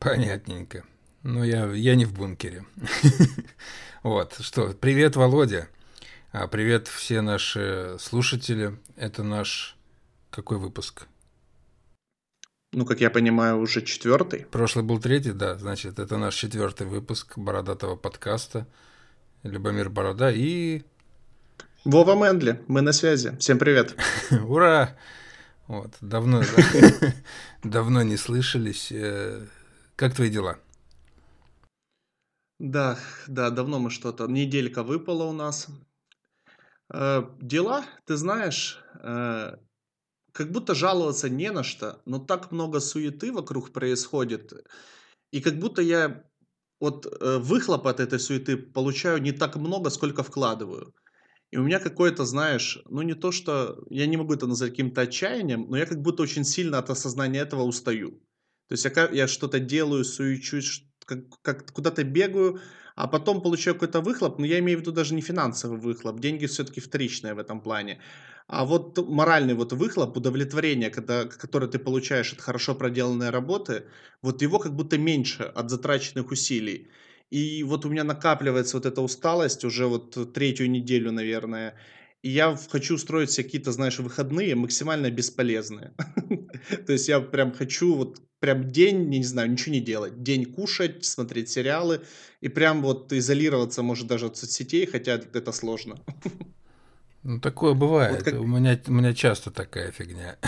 Понятненько. Ну, я, я не в бункере. Вот, что, привет, Володя. А, привет все наши слушатели. Это наш какой выпуск? Ну, как я понимаю, уже четвертый. Прошлый был третий, да. Значит, это наш четвертый выпуск бородатого подкаста. Любомир Борода и... Вова Мендли, мы на связи. Всем привет. Ура! Вот, давно, давно не слышались. Как твои дела? Да, да, давно мы что-то. Неделька выпала у нас. Э, дела, ты знаешь, э, как будто жаловаться не на что, но так много суеты вокруг происходит. И как будто я вот э, выхлоп от этой суеты получаю не так много, сколько вкладываю. И у меня какое-то, знаешь, ну не то, что я не могу это назвать каким-то отчаянием, но я как будто очень сильно от осознания этого устаю. То есть я, я что-то делаю, суечусь, как, как куда-то бегаю, а потом получаю какой-то выхлоп, но я имею в виду даже не финансовый выхлоп, деньги все-таки вторичные в этом плане. А вот моральный вот выхлоп, удовлетворение, когда, которое ты получаешь от хорошо проделанной работы, вот его как будто меньше от затраченных усилий. И вот у меня накапливается вот эта усталость уже вот третью неделю, наверное. И я хочу устроить себе какие-то, знаешь, выходные максимально бесполезные. То есть я прям хочу вот прям день, не знаю, ничего не делать. День кушать, смотреть сериалы и прям вот изолироваться, может, даже от соцсетей, хотя это сложно. Ну, такое бывает. Вот как... у, меня, у меня часто такая фигня.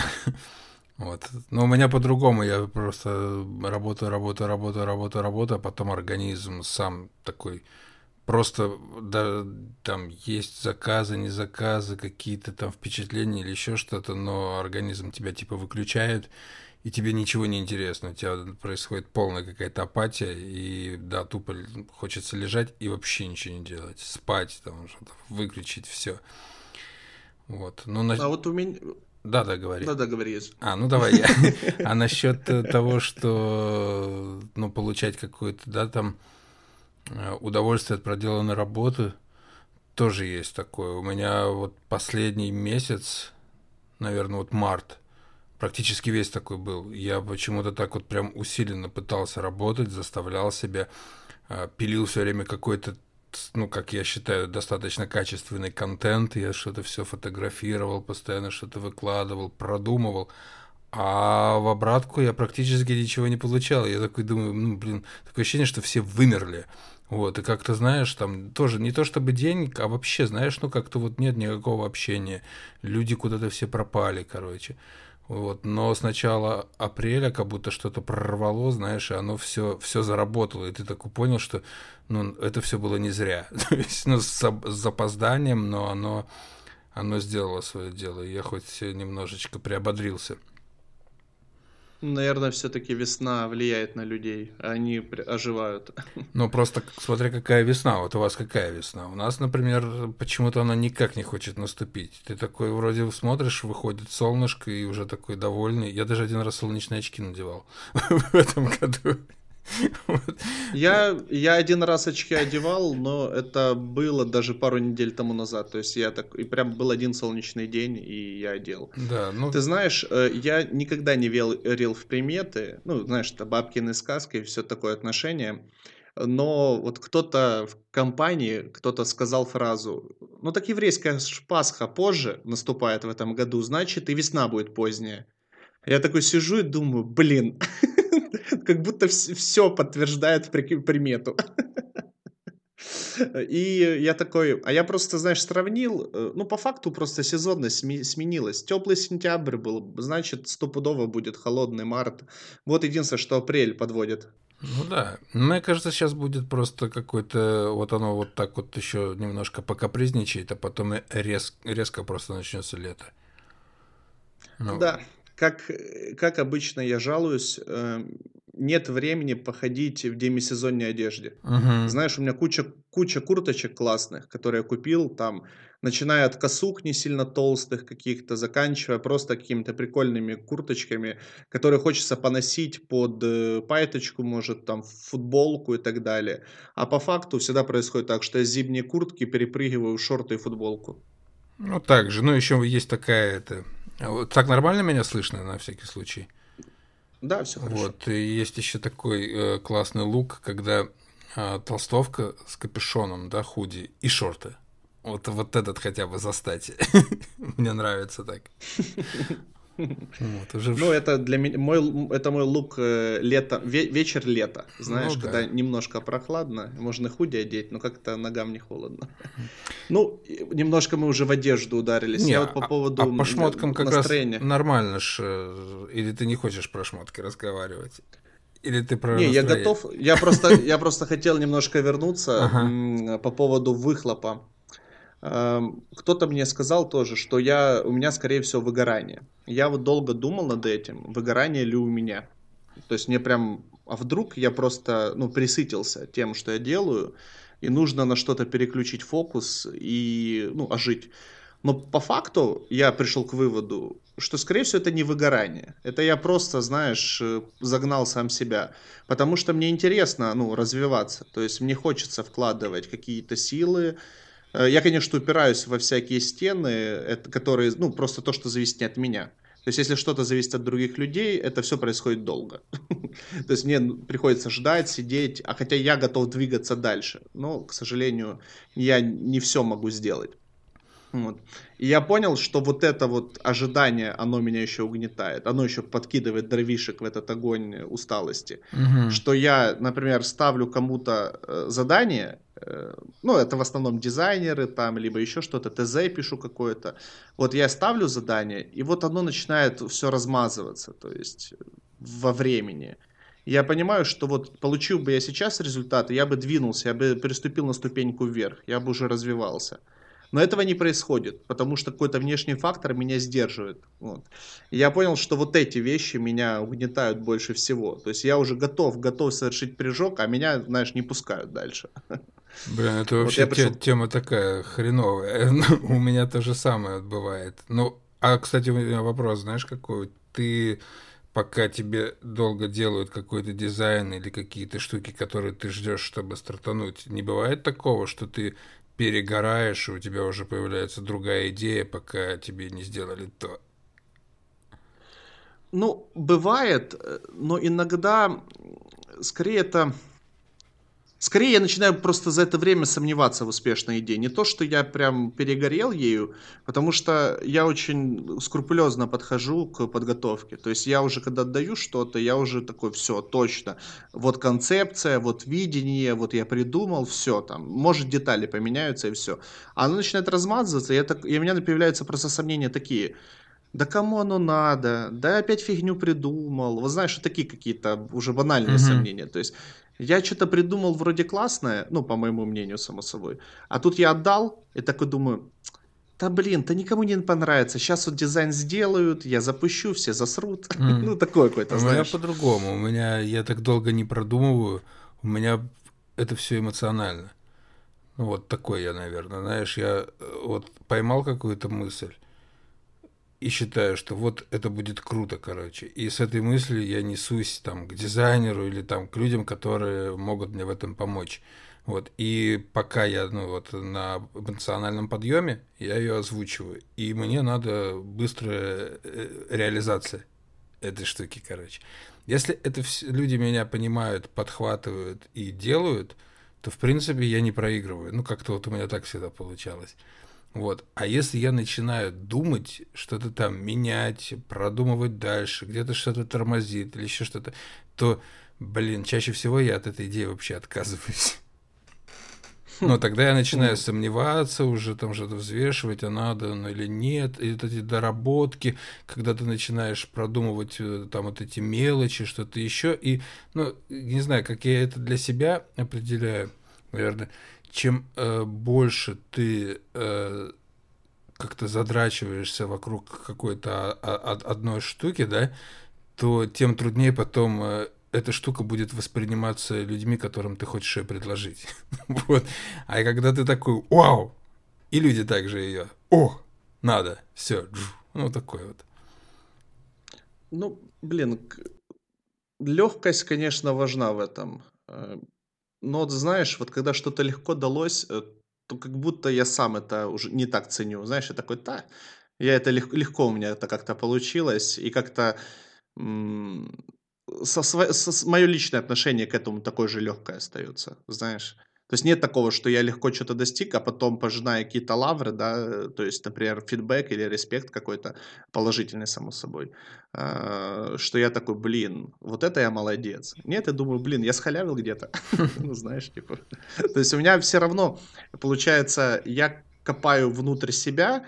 Вот. Но у меня по-другому. Я просто работаю, работаю, работаю, работаю, работаю, а потом организм сам такой просто да, там есть заказы, не заказы, какие-то там впечатления или еще что-то, но организм тебя типа выключает, и тебе ничего не интересно, у тебя происходит полная какая-то апатия, и да, тупо хочется лежать и вообще ничего не делать, спать, там что-то, выключить все. Вот. Ну, на... А вот у меня... Да, да, говори. Да, да, говори. А, ну давай я. А насчет того, что, ну, получать какую-то, да, там, Э, удовольствие от проделанной работы тоже есть такое. У меня вот последний месяц, наверное, вот март, практически весь такой был. Я почему-то так вот прям усиленно пытался работать, заставлял себя, э, пилил все время какой-то ну, как я считаю, достаточно качественный контент. Я что-то все фотографировал, постоянно что-то выкладывал, продумывал. А в обратку я практически ничего не получал. Я такой думаю, ну, блин, такое ощущение, что все вымерли. Вот, и как-то, знаешь, там тоже не то чтобы день, а вообще, знаешь, ну как-то вот нет никакого общения. Люди куда-то все пропали, короче. Вот, но с начала апреля как будто что-то прорвало, знаешь, и оно все, все заработало, и ты такой понял, что ну, это все было не зря. То есть, ну, с, с запозданием, но оно, оно сделало свое дело, и я хоть немножечко приободрился. Наверное, все-таки весна влияет на людей, они оживают. Ну, просто смотря какая весна. Вот у вас какая весна? У нас, например, почему-то она никак не хочет наступить. Ты такой вроде смотришь, выходит солнышко, и уже такой довольный. Я даже один раз солнечные очки надевал в этом году. Я, я один раз очки одевал, но это было даже пару недель тому назад. То есть я так... И прям был один солнечный день, и я одел. Да, ну... Ты знаешь, э, я никогда не верил в приметы. Ну, знаешь, это бабкины сказки и все такое отношение. Но вот кто-то в компании, кто-то сказал фразу, ну так еврейская Пасха позже наступает в этом году, значит и весна будет поздняя. Я такой сижу и думаю, блин, как будто все подтверждает примету. И я такой, а я просто, знаешь, сравнил, э, ну, по факту просто сезонность сменилась. Теплый сентябрь был, значит, стопудово будет холодный март. Вот единственное, что апрель подводит. Ну да, мне кажется, сейчас будет просто какой-то, вот оно вот так вот еще немножко покапризничает, а потом рез, резко просто начнется лето. Ну. Да, как, как обычно я жалуюсь, э, нет времени походить в демисезонной одежде. Uh-huh. Знаешь, у меня куча, куча курточек классных, которые я купил, там, начиная от косух не сильно толстых каких-то, заканчивая просто какими-то прикольными курточками, которые хочется поносить под э, пайточку, может, там, футболку и так далее. А по факту всегда происходит так, что я зимние куртки перепрыгиваю в шорты и футболку. Ну, так же. Ну, еще есть такая, это... Так нормально меня слышно, на всякий случай? Да, все хорошо. Вот, и есть еще такой э, классный лук, когда э, толстовка с капюшоном, да, худи и шорты. Вот, вот этот хотя бы застать. Мне нравится так. Вот, уже... Ну, это для меня мой, это мой лук э, лето, ве, вечер лета. Знаешь, ну, когда да. немножко прохладно, можно худи одеть, но как-то ногам не холодно. Ну, немножко мы уже в одежду ударились. Не, Я вот по поводу а, а по шмоткам как настроения. раз нормально ж. Э, или ты не хочешь про шмотки разговаривать? Или ты про Не, я готов. Я просто, я просто хотел немножко вернуться ага. по поводу выхлопа. Эм, кто-то мне сказал тоже, что я, у меня, скорее всего, выгорание. Я вот долго думал над этим, выгорание ли у меня. То есть мне прям, а вдруг я просто, ну, присытился тем, что я делаю, и нужно на что-то переключить фокус и, ну, ожить. Но по факту я пришел к выводу, что, скорее всего, это не выгорание. Это я просто, знаешь, э, загнал сам себя. Потому что мне интересно, ну, развиваться. То есть мне хочется вкладывать какие-то силы, я, конечно, упираюсь во всякие стены, это, которые, ну, просто то, что зависит не от меня. То есть, если что-то зависит от других людей, это все происходит долго. То есть, мне приходится ждать, сидеть, а хотя я готов двигаться дальше. Но, к сожалению, я не все могу сделать. Вот. И я понял, что вот это вот ожидание, оно меня еще угнетает, оно еще подкидывает дровишек в этот огонь усталости. Угу. Что я, например, ставлю кому-то э, задание, э, ну, это в основном дизайнеры там, либо еще что-то, ТЗ пишу какое-то. Вот я ставлю задание, и вот оно начинает все размазываться, то есть во времени. Я понимаю, что вот получил бы я сейчас результаты, я бы двинулся, я бы переступил на ступеньку вверх, я бы уже развивался. Но этого не происходит, потому что какой-то внешний фактор меня сдерживает. Вот. Я понял, что вот эти вещи меня угнетают больше всего. То есть я уже готов, готов совершить прыжок, а меня, знаешь, не пускают дальше. Блин, это вообще вот пришел... тема такая хреновая. у меня то же самое бывает. Ну, а, кстати, у меня вопрос, знаешь, какой? Ты пока тебе долго делают какой-то дизайн или какие-то штуки, которые ты ждешь, чтобы стартануть, не бывает такого, что ты перегораешь, и у тебя уже появляется другая идея, пока тебе не сделали то. Ну, бывает, э, но иногда скорее это Скорее, я начинаю просто за это время сомневаться в успешной идее. Не то, что я прям перегорел ею, потому что я очень скрупулезно подхожу к подготовке. То есть я уже, когда отдаю что-то, я уже такой, все, точно. Вот концепция, вот видение, вот я придумал, все там. Может, детали поменяются и все. А оно начинает размазываться, и, это, и у меня появляются просто сомнения такие – да кому оно надо, да опять фигню придумал. Вот знаешь, такие какие-то уже банальные mm-hmm. сомнения. То есть я что-то придумал вроде классное, ну, по моему мнению, само собой. А тут я отдал и такой думаю, да блин, да никому не понравится. Сейчас вот дизайн сделают, я запущу, все засрут. Mm. ну, такое какое-то, знаешь. У меня по-другому. У меня, я так долго не продумываю, у меня это все эмоционально. Ну, вот такой я, наверное. Знаешь, я э, вот поймал какую-то мысль, и считаю, что вот это будет круто, короче. И с этой мыслью я несусь там к дизайнеру или там к людям, которые могут мне в этом помочь. Вот. И пока я ну, вот, на эмоциональном подъеме, я ее озвучиваю. И мне надо быстрая э, реализация этой штуки, короче. Если это все, люди меня понимают, подхватывают и делают, то, в принципе, я не проигрываю. Ну, как-то вот у меня так всегда получалось. Вот. А если я начинаю думать, что-то там менять, продумывать дальше, где-то что-то тормозит или еще что-то, то, блин, чаще всего я от этой идеи вообще отказываюсь. Но тогда я начинаю сомневаться, уже там что-то взвешивать, а надо ну, или нет, и вот эти доработки, когда ты начинаешь продумывать э, там вот эти мелочи, что-то еще, и, ну, не знаю, как я это для себя определяю, наверное, чем э, больше ты э, как-то задрачиваешься вокруг какой-то одной штуки, да, то тем труднее потом э, эта штука будет восприниматься людьми, которым ты хочешь ее предложить. вот. А когда ты такой, вау, и люди также ее, о, надо, все, ну такой вот. Ну, блин, легкость, конечно, важна в этом. Но вот знаешь, вот когда что-то легко далось, э, то как будто я сам это уже не так ценю. Знаешь, я такой, да, я это легко, легко у меня это как-то получилось, и как-то со, со, со, мое личное отношение к этому такое же легкое остается, знаешь. То есть нет такого, что я легко что-то достиг, а потом пожинаю какие-то лавры, да, то есть, например, фидбэк или респект какой-то положительный, само собой, а, что я такой, блин, вот это я молодец. Нет, я думаю, блин, я схалявил где-то, ну, знаешь, типа. То есть у меня все равно, получается, я копаю внутрь себя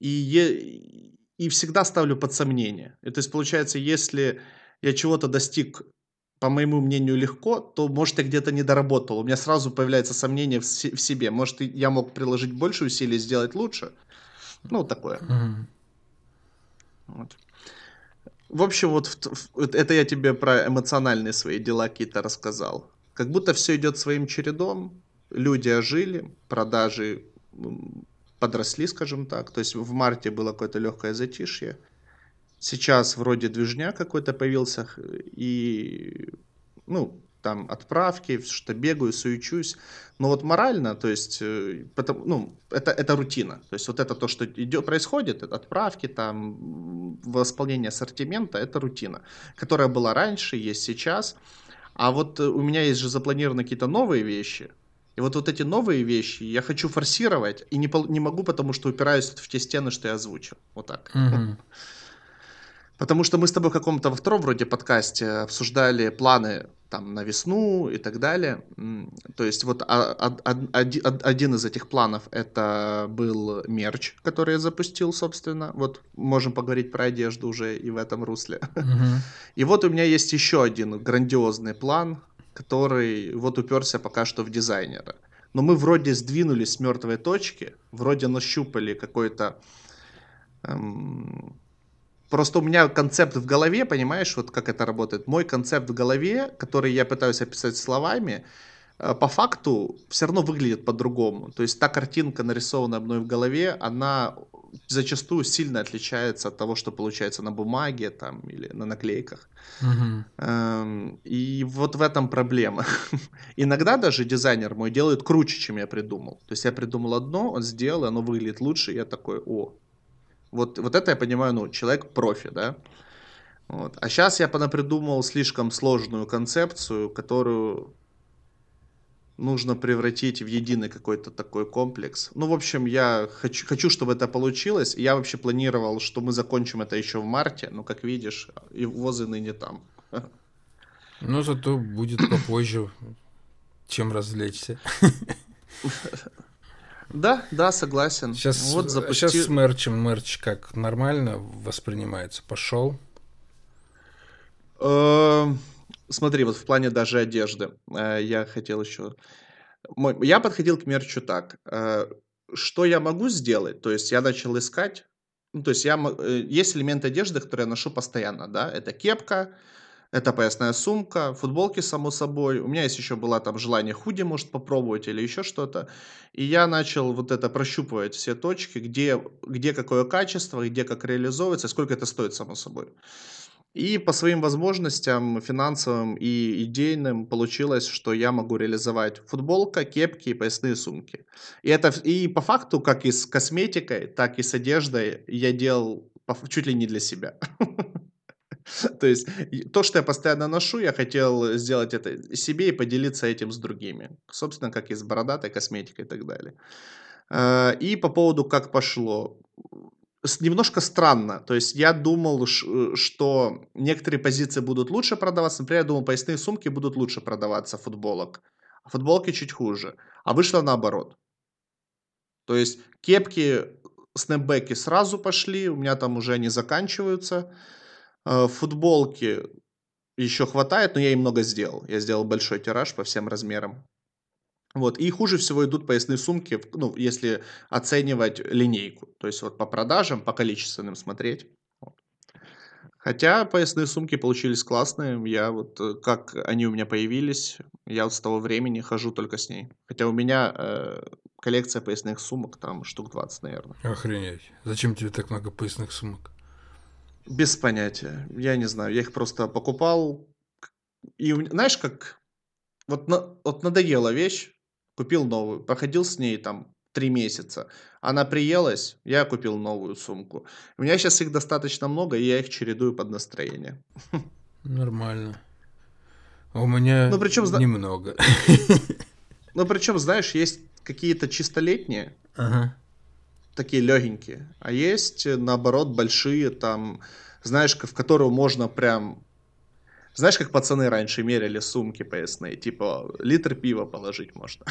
и, и всегда ставлю под сомнение. То есть, получается, если я чего-то достиг по моему мнению, легко, то, может, я где-то не доработал. У меня сразу появляется сомнение в, в себе. Может, я мог приложить больше усилий, сделать лучше. Ну, такое. Mm-hmm. Вот. В общем, вот, вот это я тебе про эмоциональные свои дела какие-то рассказал. Как будто все идет своим чередом. Люди ожили, продажи подросли, скажем так. То есть в марте было какое-то легкое затишье. Сейчас вроде движня какой-то появился, и, ну, там отправки, что бегаю, суючусь. Но вот морально, то есть, э, потому, ну, это, это рутина. То есть вот это то, что идет, происходит, отправки, там, восполнение ассортимента, это рутина, которая была раньше, есть сейчас. А вот у меня есть же запланированы какие-то новые вещи, и вот, вот эти новые вещи я хочу форсировать, и не, не могу, потому что упираюсь в те стены, что я озвучил. Вот так. Mm-hmm. Потому что мы с тобой в каком-то во втором вроде подкасте обсуждали планы там на весну и так далее. То есть вот один из этих планов это был мерч, который я запустил, собственно. Вот можем поговорить про одежду уже и в этом русле. Угу. И вот у меня есть еще один грандиозный план, который вот уперся пока что в дизайнера. Но мы вроде сдвинулись с мертвой точки, вроде нащупали какой-то эм, Просто у меня концепт в голове, понимаешь, вот как это работает. Мой концепт в голове, который я пытаюсь описать словами, э, по факту все равно выглядит по-другому. То есть та картинка, нарисованная мной в голове, она зачастую сильно отличается от того, что получается на бумаге там, или на наклейках. Угу. И вот в этом проблема. Иногда даже дизайнер мой делает круче, чем я придумал. То есть я придумал одно, он сделал, оно выглядит лучше, и я такой, о, вот, вот это я понимаю, ну, человек профи, да. Вот. А сейчас я понапридумал слишком сложную концепцию, которую нужно превратить в единый какой-то такой комплекс. Ну, в общем, я хочу, хочу, чтобы это получилось. Я вообще планировал, что мы закончим это еще в марте, но, как видишь, и возы ныне там. Ну, зато будет попозже, чем развлечься. Да, да, согласен. Сейчас, вот запусти... сейчас с мерчем мерч как нормально воспринимается? Пошел? Эм, смотри, вот в плане даже одежды. Э, я хотел еще... Я подходил к мерчу так. Э, что я могу сделать? То есть я начал искать ну, то есть я, э, есть элементы одежды, которые я ношу постоянно, да, это кепка, это поясная сумка, футболки, само собой. У меня есть еще было там желание худи, может, попробовать или еще что-то. И я начал вот это прощупывать все точки, где, где какое качество, где как реализовывается, сколько это стоит, само собой. И по своим возможностям финансовым и идейным получилось, что я могу реализовать футболка, кепки и поясные сумки. И, это, и по факту, как и с косметикой, так и с одеждой, я делал чуть ли не для себя. То есть то, что я постоянно ношу, я хотел сделать это себе и поделиться этим с другими. Собственно, как и с бородатой косметикой и так далее. А, и по поводу как пошло. Немножко странно. То есть я думал, что некоторые позиции будут лучше продаваться. Например, я думал, поясные сумки будут лучше продаваться футболок. А футболки чуть хуже. А вышло наоборот. То есть кепки, снэпбеки сразу пошли. У меня там уже они заканчиваются. Э, футболки еще хватает, но я и много сделал. Я сделал большой тираж по всем размерам. Вот. И хуже всего идут поясные сумки, ну, если оценивать линейку. То есть вот по продажам, по количественным смотреть. Хотя поясные сумки получились классные. Я вот, э, как они у меня появились, я вот с того времени хожу только с ней. Хотя у меня э, коллекция поясных сумок, там штук 20, наверное. Охренеть. Зачем тебе так много поясных сумок? Без понятия. Я не знаю. Я их просто покупал. И знаешь, как вот, на, вот надоела вещь, купил новую, походил с ней там три месяца. Она приелась, я купил новую сумку. У меня сейчас их достаточно много, и я их чередую под настроение. Нормально. А у меня ну, причем, немного. Ну, причем, знаешь, есть какие-то чистолетние, ага. Такие легенькие, а есть, наоборот, большие, там, знаешь, в которую можно прям знаешь, как пацаны раньше меряли сумки поясные, типа литр пива положить можно.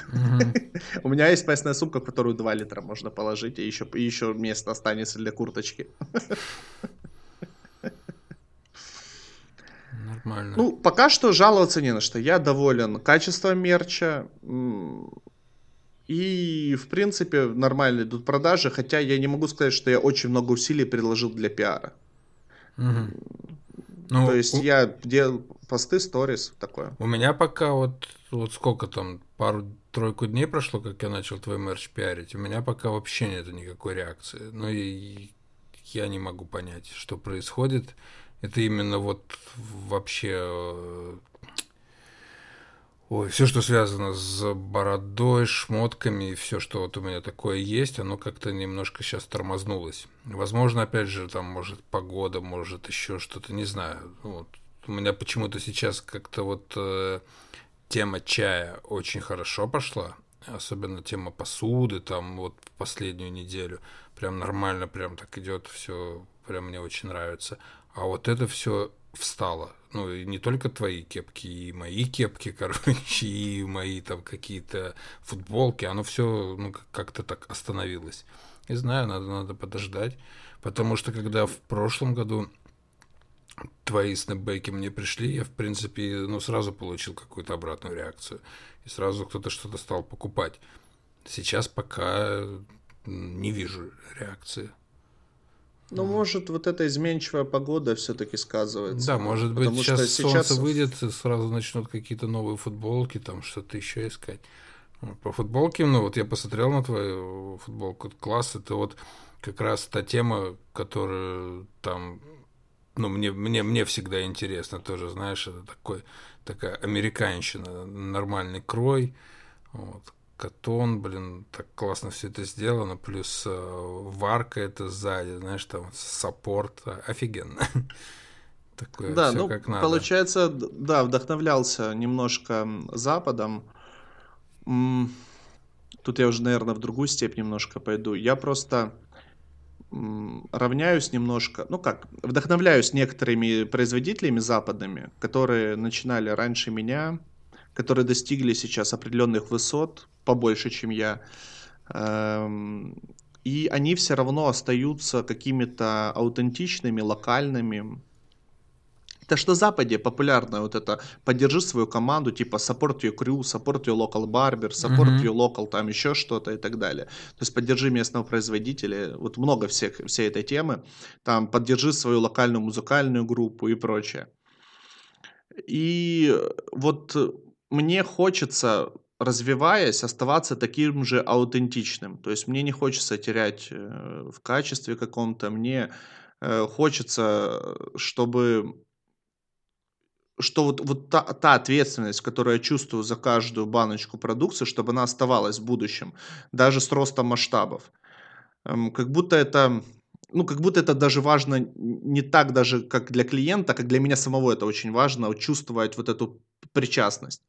У меня есть поясная сумка, в которую 2 литра можно положить, и еще, и еще место останется для курточки. Нормально. Ну, пока что жаловаться не на что. Я доволен качеством мерча. И, в принципе, нормально идут продажи, хотя я не могу сказать, что я очень много усилий приложил для пиара. Угу. Ну, То есть у... я делал посты, сторис, такое. У меня пока вот, вот сколько там, пару-тройку дней прошло, как я начал твой мерч пиарить, у меня пока вообще нет никакой реакции. Ну и я не могу понять, что происходит. Это именно вот вообще э, Ой, все, что связано с бородой, шмотками и все, что вот у меня такое есть, оно как-то немножко сейчас тормознулось. Возможно, опять же, там, может, погода, может, еще что-то, не знаю. Вот. У меня почему-то сейчас как-то вот э, тема чая очень хорошо пошла, особенно тема посуды, там, вот последнюю неделю. Прям нормально, прям так идет, все, прям мне очень нравится. А вот это все встало. Ну, и не только твои кепки, и мои кепки, короче, и мои там какие-то футболки, оно все ну, как-то так остановилось. Не знаю, надо, надо подождать. Потому что когда в прошлом году твои снэпбэки мне пришли, я, в принципе, ну, сразу получил какую-то обратную реакцию. И сразу кто-то что-то стал покупать. Сейчас пока не вижу реакции. Ну, может, вот эта изменчивая погода все-таки сказывается. Да, может быть, сейчас, сейчас солнце выйдет, и сразу начнут какие-то новые футболки, там что-то еще искать. По футболке, ну вот я посмотрел на твою футболку, класс, это вот как раз та тема, которая там, ну, мне, мне, мне всегда интересно тоже, знаешь, это такой, такая американщина, нормальный крой, вот, катон, блин, так классно все это сделано, плюс э, варка это сзади, знаешь, там саппорт, офигенно. Такое да, ну, как надо. получается, да, вдохновлялся немножко Западом. Тут я уже, наверное, в другую степь немножко пойду. Я просто равняюсь немножко, ну как, вдохновляюсь некоторыми производителями западными, которые начинали раньше меня, которые достигли сейчас определенных высот, побольше, чем я. Эм, и они все равно остаются какими-то аутентичными, локальными. Это что на Западе популярно вот это «поддержи свою команду», типа «support your crew», «support your local barber», «support mm-hmm. your local», там еще что-то и так далее. То есть «поддержи местного производителя», вот много всех, всей этой темы. Там «поддержи свою локальную музыкальную группу» и прочее. И вот мне хочется развиваясь, оставаться таким же аутентичным. То есть мне не хочется терять э, в качестве каком-то, мне э, хочется, чтобы что вот, вот та, та ответственность, которую я чувствую за каждую баночку продукции, чтобы она оставалась в будущем, даже с ростом масштабов. Эм, как будто это, ну, как будто это даже важно не так даже, как для клиента, как для меня самого это очень важно, чувствовать вот эту причастность.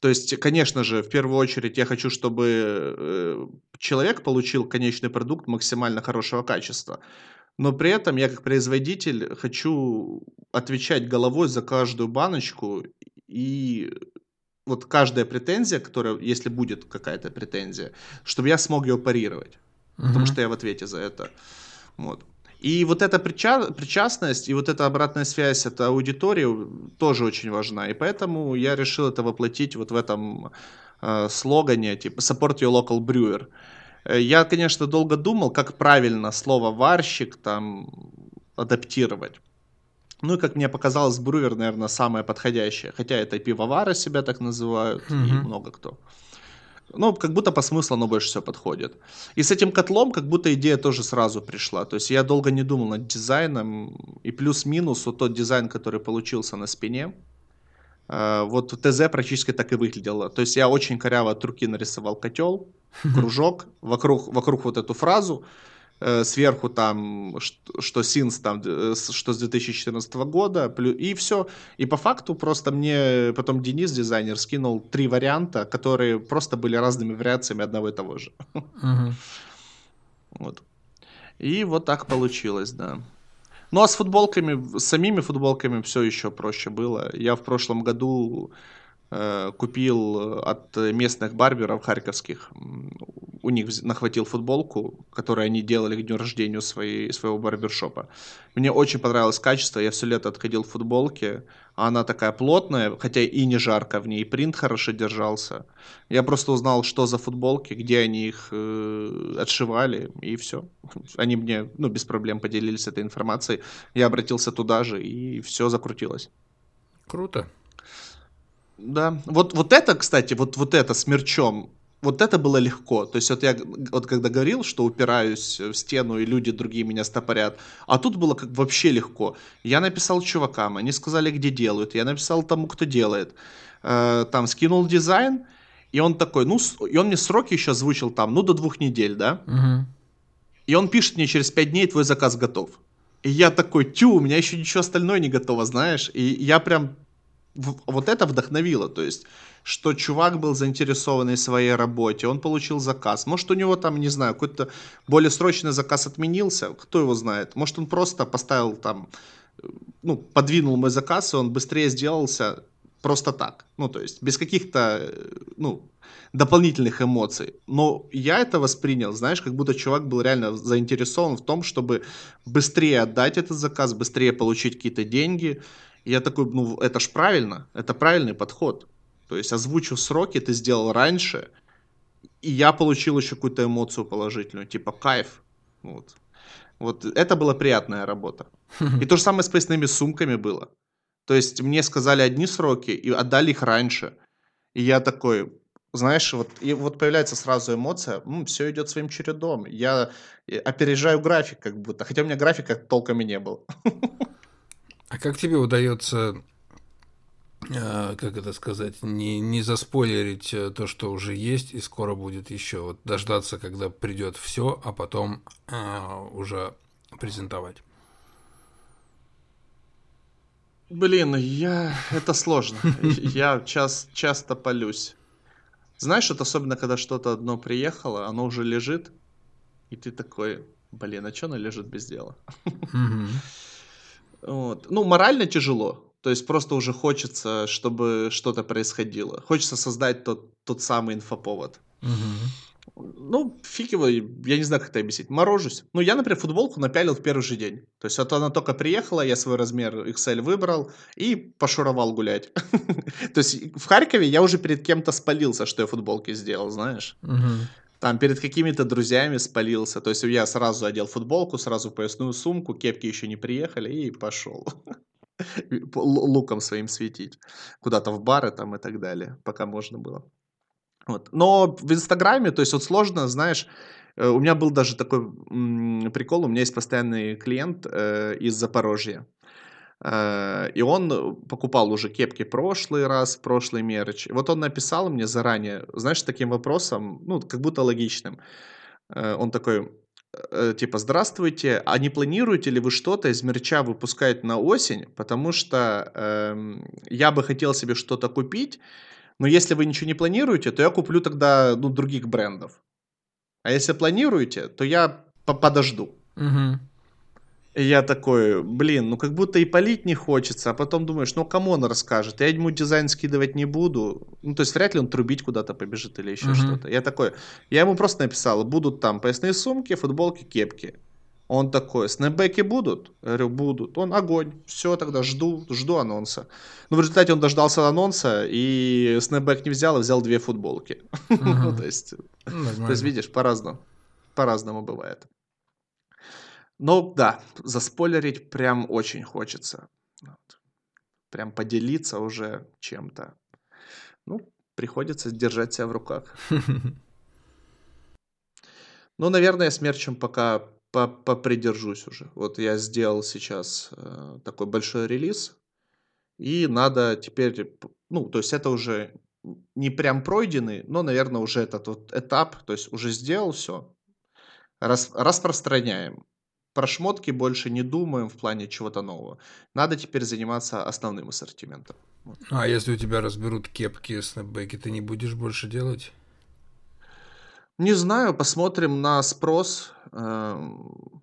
То есть, конечно же, в первую очередь я хочу, чтобы э, человек получил конечный продукт максимально хорошего качества. Но при этом я как производитель хочу отвечать головой за каждую баночку и вот каждая претензия, которая, если будет какая-то претензия, чтобы я смог ее парировать, uh-huh. потому что я в ответе за это. Вот. И вот эта прича- причастность и вот эта обратная связь от аудитории тоже очень важна. И поэтому я решил это воплотить вот в этом э, слогане, типа «Support your local brewer». Э, я, конечно, долго думал, как правильно слово «варщик» там адаптировать. Ну и, как мне показалось, брюер, наверное, самое подходящее. Хотя это и пивовары себя так называют, mm-hmm. и много кто. Ну, как будто по смыслу оно больше всего подходит. И с этим котлом как будто идея тоже сразу пришла. То есть я долго не думал над дизайном. И плюс-минус вот тот дизайн, который получился на спине, э, вот ТЗ практически так и выглядело. То есть я очень коряво от руки нарисовал котел, кружок, вокруг, вокруг вот эту фразу. Э, сверху там, что, что Синс там, э, что с 2014 года, и все. И по факту просто мне потом Денис, дизайнер, скинул три варианта, которые просто были разными вариациями одного и того же. Угу. Вот. И вот так получилось, да. Ну а с футболками, с самими футболками все еще проще было. Я в прошлом году купил от местных барберов харьковских. У них нахватил футболку, которую они делали к дню рождения своей, своего барбершопа. Мне очень понравилось качество. Я все лето отходил в футболке. Она такая плотная, хотя и не жарко в ней. И принт хорошо держался. Я просто узнал, что за футболки, где они их э, отшивали, и все. Они мне ну, без проблем поделились этой информацией. Я обратился туда же, и все закрутилось. Круто. Да. Вот, вот это, кстати, вот, вот это с мерчом, вот это было легко. То есть вот я вот когда говорил, что упираюсь в стену и люди другие меня стопорят, а тут было как вообще легко. Я написал чувакам, они сказали, где делают. Я написал тому, кто делает. Э, там скинул дизайн, и он такой, ну, и он мне сроки еще озвучил там, ну, до двух недель, да? Угу. И он пишет мне через пять дней, твой заказ готов. И я такой, тю, у меня еще ничего остальное не готово, знаешь? И я прям вот это вдохновило, то есть, что чувак был заинтересованный своей работе, он получил заказ. Может, у него там, не знаю, какой-то более срочный заказ отменился, кто его знает. Может, он просто поставил там, ну, подвинул мой заказ, и он быстрее сделался просто так. Ну, то есть, без каких-то, ну, дополнительных эмоций. Но я это воспринял, знаешь, как будто чувак был реально заинтересован в том, чтобы быстрее отдать этот заказ, быстрее получить какие-то деньги, я такой, ну, это ж правильно, это правильный подход. То есть озвучу сроки, ты сделал раньше, и я получил еще какую-то эмоцию положительную, типа кайф. Вот. Вот это была приятная работа. И то же самое с поясными сумками было. То есть мне сказали одни сроки и отдали их раньше. И я такой, знаешь, вот, и вот появляется сразу эмоция, М, все идет своим чередом. Я опережаю график как будто, хотя у меня графика толком и не было. А как тебе удается, э, как это сказать, не, не заспойлерить э, то, что уже есть, и скоро будет еще? Вот дождаться, когда придет все, а потом э, уже презентовать. Блин, я... Это сложно. Я час... часто полюсь. Знаешь, это особенно, когда что-то одно приехало, оно уже лежит, и ты такой, блин, а что оно лежит без дела? Вот. Ну, морально тяжело. То есть просто уже хочется, чтобы что-то происходило. Хочется создать тот, тот самый инфоповод. Угу. Ну, фиг его, я не знаю, как это объяснить. Морожусь. Ну, я, например, футболку напялил в первый же день. То есть вот она только приехала, я свой размер XL выбрал и пошуровал гулять. То есть в Харькове я уже перед кем-то спалился, что я футболки сделал, знаешь там перед какими-то друзьями спалился. То есть я сразу одел футболку, сразу поясную сумку, кепки еще не приехали и пошел луком своим светить. Куда-то в бары там и так далее, пока можно было. Вот. Но в Инстаграме, то есть вот сложно, знаешь, э, у меня был даже такой прикол, у меня есть постоянный клиент э, из Запорожья. Э, и он покупал уже кепки прошлый раз, прошлый мерч. И вот он написал мне заранее, знаешь, таким вопросом, ну, как будто логичным. Э, он такой, э, типа, здравствуйте, а не планируете ли вы что-то из мерча выпускать на осень? Потому что э, я бы хотел себе что-то купить, но если вы ничего не планируете, то я куплю тогда ну, других брендов. А если планируете, то я подожду. Угу. И я такой, блин, ну как будто и полить не хочется, а потом думаешь, ну кому он расскажет? Я ему дизайн скидывать не буду. Ну, то есть вряд ли он трубить куда-то побежит или еще uh-huh. что-то. Я такой, я ему просто написал, будут там поясные сумки, футболки, кепки. Он такой, снэпбеки будут? Я говорю, будут. Он огонь. Все, тогда жду, жду анонса. Ну, в результате он дождался анонса и снэпбэк не взял, а взял две футболки. То, есть, то есть, видишь, по-разному. По-разному бывает. Ну да, заспойлерить прям очень хочется. Вот. Прям поделиться уже чем-то. Ну, приходится держать себя в руках. Ну, наверное, с мерчем пока попридержусь уже. Вот я сделал сейчас э, такой большой релиз, и надо теперь, ну, то есть это уже не прям пройденный, но, наверное, уже этот вот этап, то есть уже сделал все, Рас, распространяем. Про шмотки больше не думаем в плане чего-то нового. Надо теперь заниматься основным ассортиментом. Вот. А если у тебя разберут кепки, снэпбэки, ты не будешь больше делать? Не знаю, посмотрим на спрос. Эм,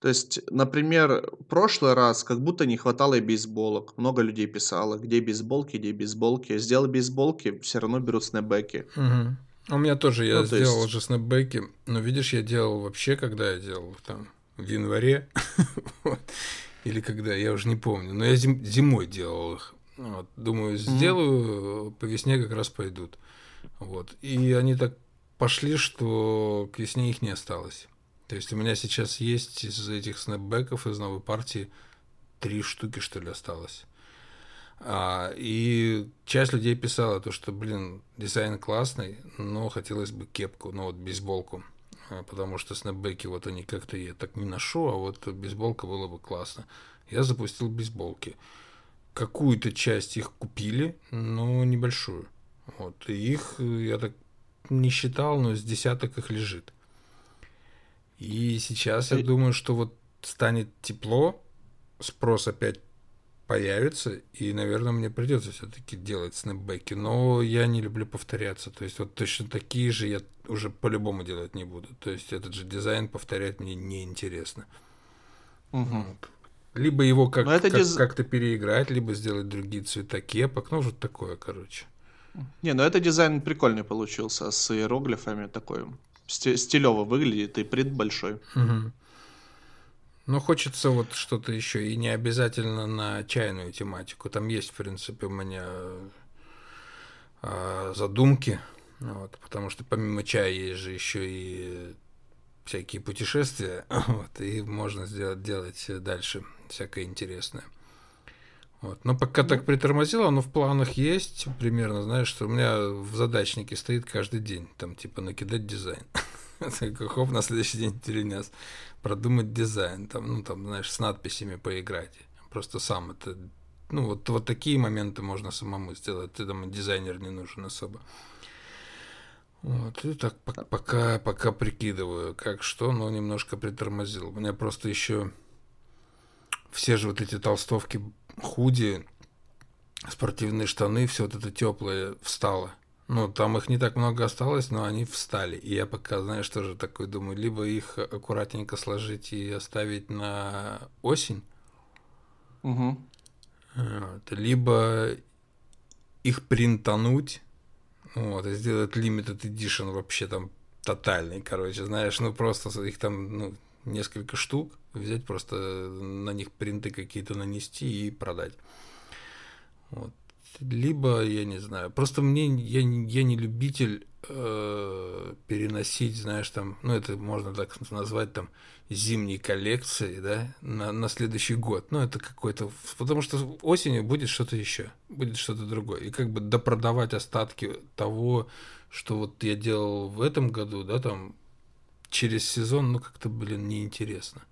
то есть, например, прошлый раз как будто не хватало бейсболок. Много людей писало, где бейсболки, где бейсболки. Сделал бейсболки, все равно берут снэпбэки. Угу. У меня тоже, я ну, сделал есть... уже снэпбэки, но видишь, я делал вообще, когда я делал, там, в январе, или когда, я уже не помню, но я зим... зимой делал их. Вот, думаю, сделаю, mm-hmm. по весне как раз пойдут. Вот. И они так пошли, что к весне их не осталось. То есть у меня сейчас есть из этих снэпбэков из новой партии три штуки, что ли, осталось. А, и часть людей писала то, что, блин, дизайн классный, но хотелось бы кепку, ну вот бейсболку. А, потому что снэпбэки вот они как-то я так не ношу, а вот бейсболка было бы классно. Я запустил бейсболки. Какую-то часть их купили, но небольшую. Вот. И их, я так не считал, но с десяток их лежит. И сейчас я думаю, что вот станет тепло, спрос опять появится, и, наверное, мне придется все-таки делать снэпбэки. Но я не люблю повторяться. То есть вот точно такие же я уже по-любому делать не буду. То есть этот же дизайн повторять мне неинтересно. Угу. Вот. Либо его как, как, диз... как-то переиграть, либо сделать другие цвета кепок. Ну, вот такое, короче. Не, ну это дизайн прикольный получился, с иероглифами такой. Стилево выглядит и принт большой. Угу. Ну, хочется вот что-то еще, и не обязательно на чайную тематику. Там есть, в принципе, у меня э, задумки, вот, потому что помимо чая есть же еще и всякие путешествия, вот, и можно сделать, делать дальше всякое интересное. Вот. Но пока так притормозило, оно в планах есть примерно, знаешь, что у меня в задачнике стоит каждый день, там типа накидать дизайн. Хоп, на следующий день перенес. Продумать дизайн, там, ну, там, знаешь, с надписями поиграть. Просто сам это... Ну, вот, вот такие моменты можно самому сделать. Ты там дизайнер не нужен особо. Вот, и так пока, пока прикидываю, как что, но немножко притормозил. У меня просто еще все же вот эти толстовки, худи, спортивные штаны, все вот это теплое встало. Ну, там их не так много осталось, но они встали. И я пока, знаешь, тоже такой думаю, либо их аккуратненько сложить и оставить на осень, угу. вот, либо их принтануть, вот, и сделать limited edition вообще там тотальный, короче, знаешь, ну просто их там, ну, несколько штук, взять просто на них принты какие-то нанести и продать. Вот либо, я не знаю, просто мне, я, я не любитель э, переносить, знаешь, там, ну, это можно так назвать, там, зимней коллекции, да, на, на следующий год. Ну, это какой-то... Потому что осенью будет что-то еще, будет что-то другое. И как бы допродавать остатки того, что вот я делал в этом году, да, там, через сезон, ну, как-то, блин, неинтересно.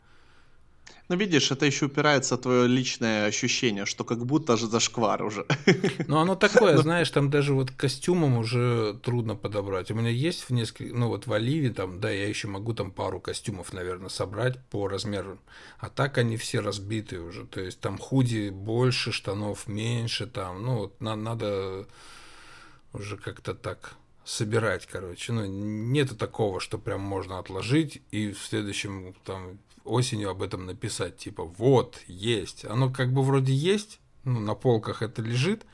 Ну, видишь, это еще упирается в твое личное ощущение, что как будто же зашквар уже. Ну, оно такое, ну. знаешь, там даже вот костюмом уже трудно подобрать. У меня есть в несколько, ну вот в Оливе там, да, я еще могу там пару костюмов, наверное, собрать по размеру. А так они все разбиты уже. То есть там худи больше, штанов меньше, там, ну вот на, надо уже как-то так собирать, короче. Ну, нету такого, что прям можно отложить и в следующем там осенью об этом написать, типа, вот, есть. Оно как бы вроде есть, ну, на полках это лежит,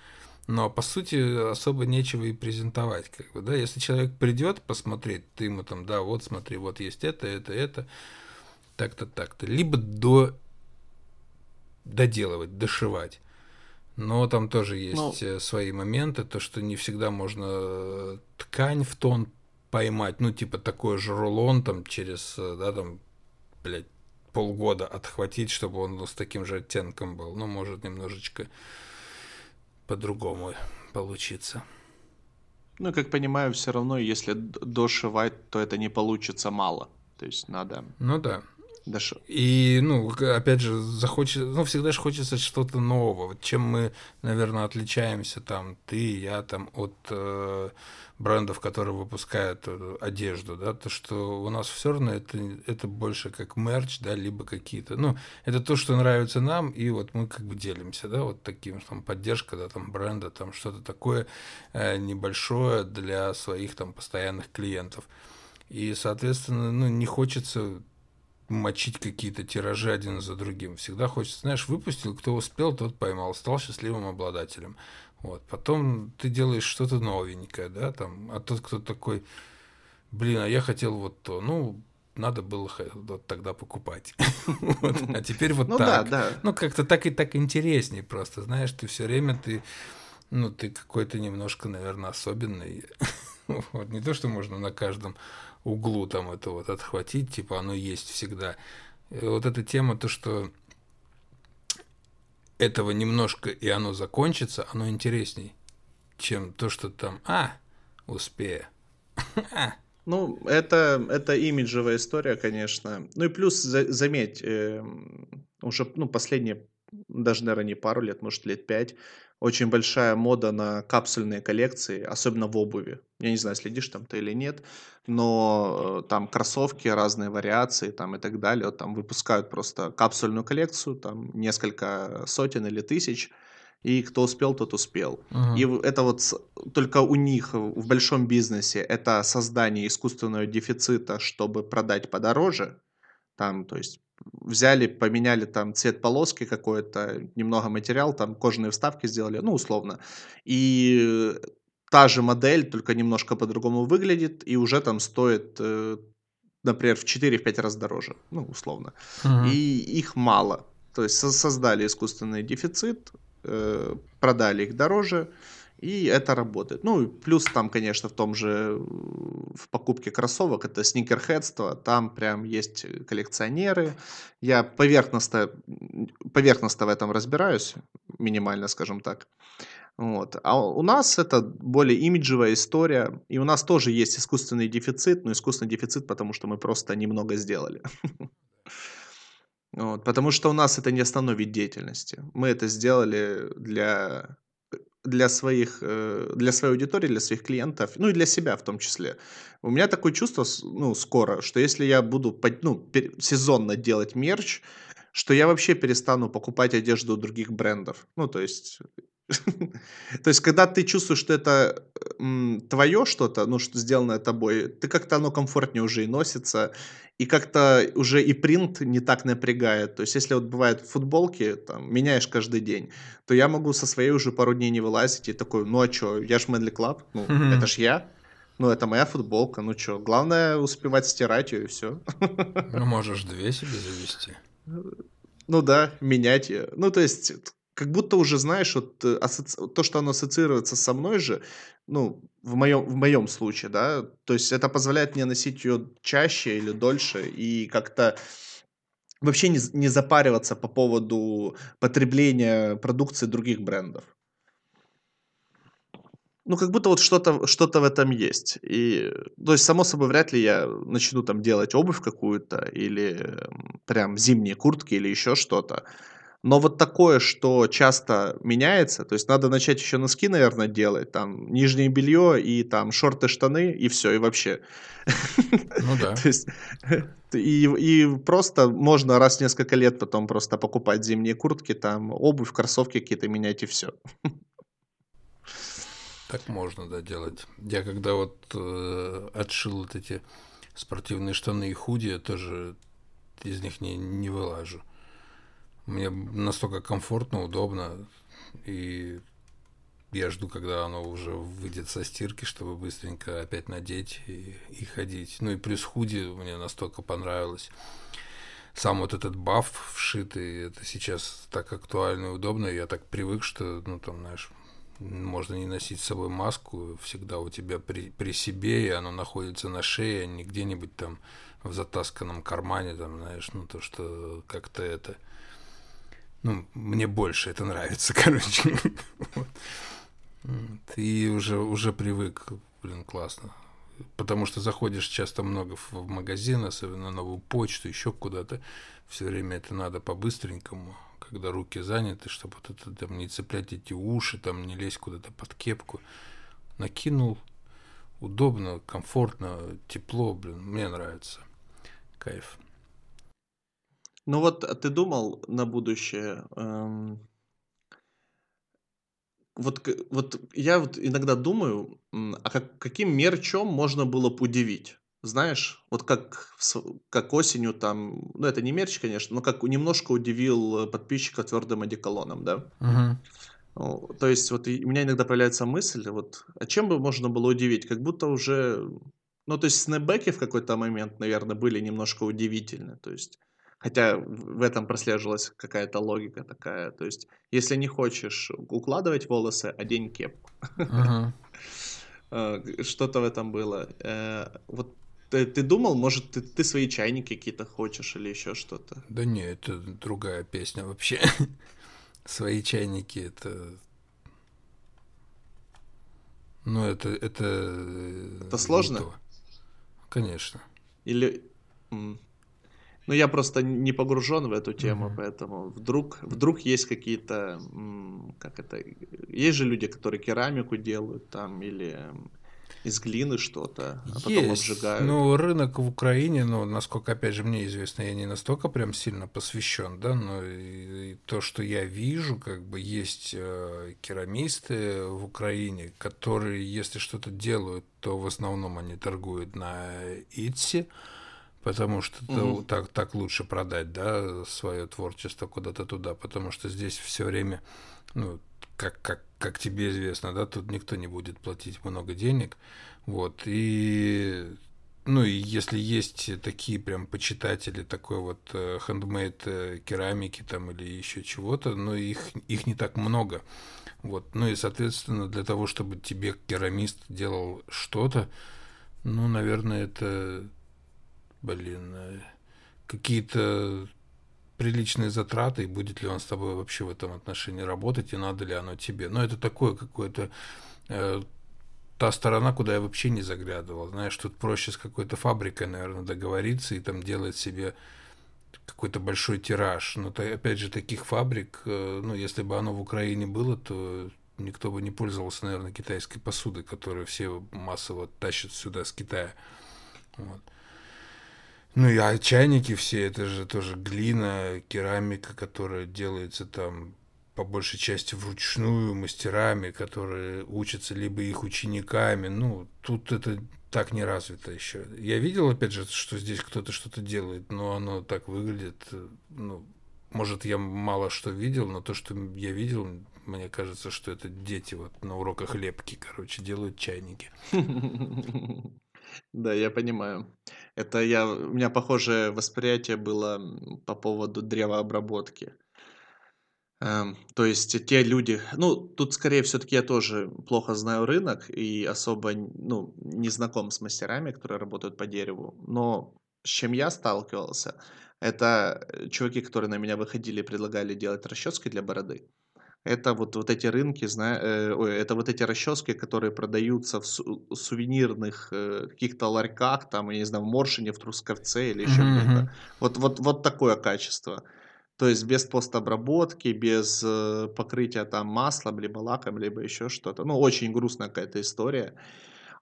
но по сути особо нечего и презентовать, как бы, да, если человек придет посмотреть, ты ему там, да, вот смотри, вот есть это, это, это, так-то, так-то, либо до доделывать, дошивать. Но там тоже есть ну, э, свои моменты, то, что не всегда можно э, ткань в тон поймать, ну, типа такой же рулон там через, э, да, там, блядь, полгода отхватить, чтобы он с таким же оттенком был. Ну, может немножечко по-другому получиться. Ну, как понимаю, все равно, если дошивать, то это не получится мало. То есть надо... Ну да. Шо. И, ну, опять же, захочется, ну, всегда же хочется что-то нового. Вот чем мы, наверное, отличаемся, там, ты, я, там, от э, брендов, которые выпускают э, одежду, да, то, что у нас все равно это, это больше как мерч, да, либо какие-то, ну, это то, что нравится нам, и вот мы как бы делимся, да, вот таким, там, поддержка, да, там, бренда, там, что-то такое э, небольшое для своих, там, постоянных клиентов. И, соответственно, ну, не хочется мочить какие-то тиражи один за другим. Всегда хочется, знаешь, выпустил, кто успел, тот поймал, стал счастливым обладателем. Вот. Потом ты делаешь что-то новенькое, да, там, а тот, кто такой, блин, а я хотел вот то, ну, надо было вот тогда покупать. А теперь вот ну так. Ну, как-то так и так интереснее просто, знаешь, ты все время ты, ну, ты какой-то немножко, наверное, особенный. Вот, не то, что можно на каждом углу там это вот отхватить, типа оно есть всегда. Вот эта тема, то, что этого немножко и оно закончится, оно интересней, чем то, что там, а, успею. А. Ну, это, это имиджевая история, конечно. Ну и плюс, за, заметь, э, уже ну, последние, даже, наверное, не пару лет, может, лет пять, очень большая мода на капсульные коллекции, особенно в обуви. Я не знаю, следишь там ты или нет, но э, там кроссовки, разные вариации там и так далее. Там выпускают просто капсульную коллекцию, там несколько сотен или тысяч, и кто успел, тот успел. Uh-huh. И это вот только у них в большом бизнесе это создание искусственного дефицита, чтобы продать подороже. Там, то есть взяли, поменяли там цвет полоски какой-то, немного материал, там кожаные вставки сделали, ну, условно. И та же модель, только немножко по-другому выглядит, и уже там стоит, э, например, в 4-5 раз дороже, ну, условно. Uh-huh. И их мало. То есть создали искусственный дефицит, э, продали их дороже, и это работает. Ну, плюс там, конечно, в том же, в покупке кроссовок, это сникерхедство, там прям есть коллекционеры. Я поверхностно, поверхностно в этом разбираюсь, минимально, скажем так. Вот. А у нас это более имиджевая история, и у нас тоже есть искусственный дефицит, но искусственный дефицит, потому что мы просто немного сделали. Вот, потому что у нас это не основной деятельности. Мы это сделали для для своих, э, для своей аудитории, для своих клиентов, ну и для себя в том числе. У меня такое чувство, ну, скоро, что если я буду, ну, сезонно делать мерч, что я вообще перестану покупать одежду у других брендов. Ну, то есть То есть, когда ты чувствуешь, что это твое что-то, ну, что сделанное тобой, ты как-то оно комфортнее уже и носится, и как-то уже и принт не так напрягает. То есть, если вот бывают футболки, там, меняешь каждый день, то я могу со своей уже пару дней не вылазить и такой, ну, а что, я ж Madly Club, ну, это ж я. Ну, это моя футболка, ну что, главное успевать стирать ее и все. Ну, можешь две себе завести. Ну да, менять ее. Ну, то есть, как будто уже знаешь, вот э, асоци... то, что оно ассоциируется со мной же, ну, в моем, в моем случае, да, то есть это позволяет мне носить ее чаще или дольше и как-то вообще не, не запариваться по поводу потребления продукции других брендов. Ну, как будто вот что-то что в этом есть. И, то есть, само собой, вряд ли я начну там делать обувь какую-то или прям зимние куртки или еще что-то. Но вот такое, что часто меняется, то есть надо начать еще носки, наверное, делать, там, нижнее белье и там шорты, штаны, и все, и вообще. Ну да. То есть, и, и просто можно раз в несколько лет потом просто покупать зимние куртки, там, обувь, кроссовки какие-то менять, и все. Так можно, да, делать. Я когда вот э, отшил вот эти спортивные штаны и худи, я тоже из них не, не вылажу. Мне настолько комфортно, удобно, и я жду, когда оно уже выйдет со стирки, чтобы быстренько опять надеть и, и ходить. Ну и плюс худи мне настолько понравилось. Сам вот этот баф вшитый, это сейчас так актуально и удобно. Я так привык, что, ну там, знаешь, можно не носить с собой маску, всегда у тебя при, при себе, и оно находится на шее, а не где-нибудь там в затасканном кармане, там, знаешь, ну то, что как-то это ну, мне больше это нравится, короче. вот. И уже, уже привык, блин, классно. потому что заходишь часто много в, магазин, особенно на новую почту, еще куда-то, все время это надо по-быстренькому, когда руки заняты, чтобы вот это, там, не цеплять эти уши, там, не лезть куда-то под кепку. Накинул, удобно, комфортно, тепло, блин, мне нравится. Кайф. Ну вот а ты думал на будущее, эм, вот, вот я вот иногда думаю, а как, каким мерчом можно было бы удивить? Знаешь, вот как, как осенью там, ну это не мерч, конечно, но как немножко удивил подписчика твердым одеколоном, да? Угу. То есть вот у меня иногда появляется мысль, вот, а чем бы можно было удивить? Как будто уже, ну то есть снэпбеки в какой-то момент, наверное, были немножко удивительны, то есть Хотя в этом прослеживалась какая-то логика такая. То есть, если не хочешь укладывать волосы, одень кепку. А, что-то в этом было. Э, вот ты, ты думал, может, ты, ты свои чайники какие-то хочешь или еще что-то? Да не, это другая песня вообще. свои чайники это. Ну, это. Это, это сложно? Конечно. Или. Ну, я просто не погружен в эту тему, mm-hmm. поэтому вдруг, вдруг есть какие-то, как это, есть же люди, которые керамику делают там или из глины что-то, а потом есть. обжигают. Ну, рынок в Украине, ну, насколько, опять же, мне известно, я не настолько прям сильно посвящен, да, но и, и то, что я вижу, как бы есть э, керамисты в Украине, которые, если что-то делают, то в основном они торгуют на Итси, потому что угу. так, так лучше продать, да, свое творчество куда-то туда, потому что здесь все время, ну, как, как, как тебе известно, да, тут никто не будет платить много денег, вот, и ну и если есть такие прям почитатели такой вот хендмейд э, керамики там или еще чего-то, но их, их не так много. Вот. Ну и, соответственно, для того, чтобы тебе керамист делал что-то, ну, наверное, это блин, э, какие-то приличные затраты, и будет ли он с тобой вообще в этом отношении работать, и надо ли оно тебе. Но это такое какое-то э, та сторона, куда я вообще не заглядывал. Знаешь, тут проще с какой-то фабрикой, наверное, договориться и там делать себе какой-то большой тираж. Но опять же, таких фабрик, э, ну, если бы оно в Украине было, то никто бы не пользовался, наверное, китайской посудой, которую все массово тащат сюда с Китая. Вот. Ну и а чайники все, это же тоже глина, керамика, которая делается там по большей части вручную мастерами, которые учатся либо их учениками. Ну, тут это так не развито еще. Я видел, опять же, что здесь кто-то что-то делает, но оно так выглядит. Ну, может, я мало что видел, но то, что я видел, мне кажется, что это дети вот на уроках лепки, короче, делают чайники. Да, я понимаю. Это я, у меня похожее восприятие было по поводу древообработки. Эм, то есть те люди, ну, тут скорее все-таки я тоже плохо знаю рынок и особо, ну, не знаком с мастерами, которые работают по дереву, но с чем я сталкивался, это э, чуваки, которые на меня выходили и предлагали делать расчески для бороды это вот, вот эти рынки, зна... э, ой, это вот эти расчески, которые продаются в су- сувенирных э, каких-то ларьках, там, я не знаю, в Моршине, в Трусковце или еще mm-hmm. где-то. Вот, вот, вот такое качество. То есть без постобработки, без э, покрытия там маслом, либо лаком, либо еще что-то. Ну, очень грустная какая-то история.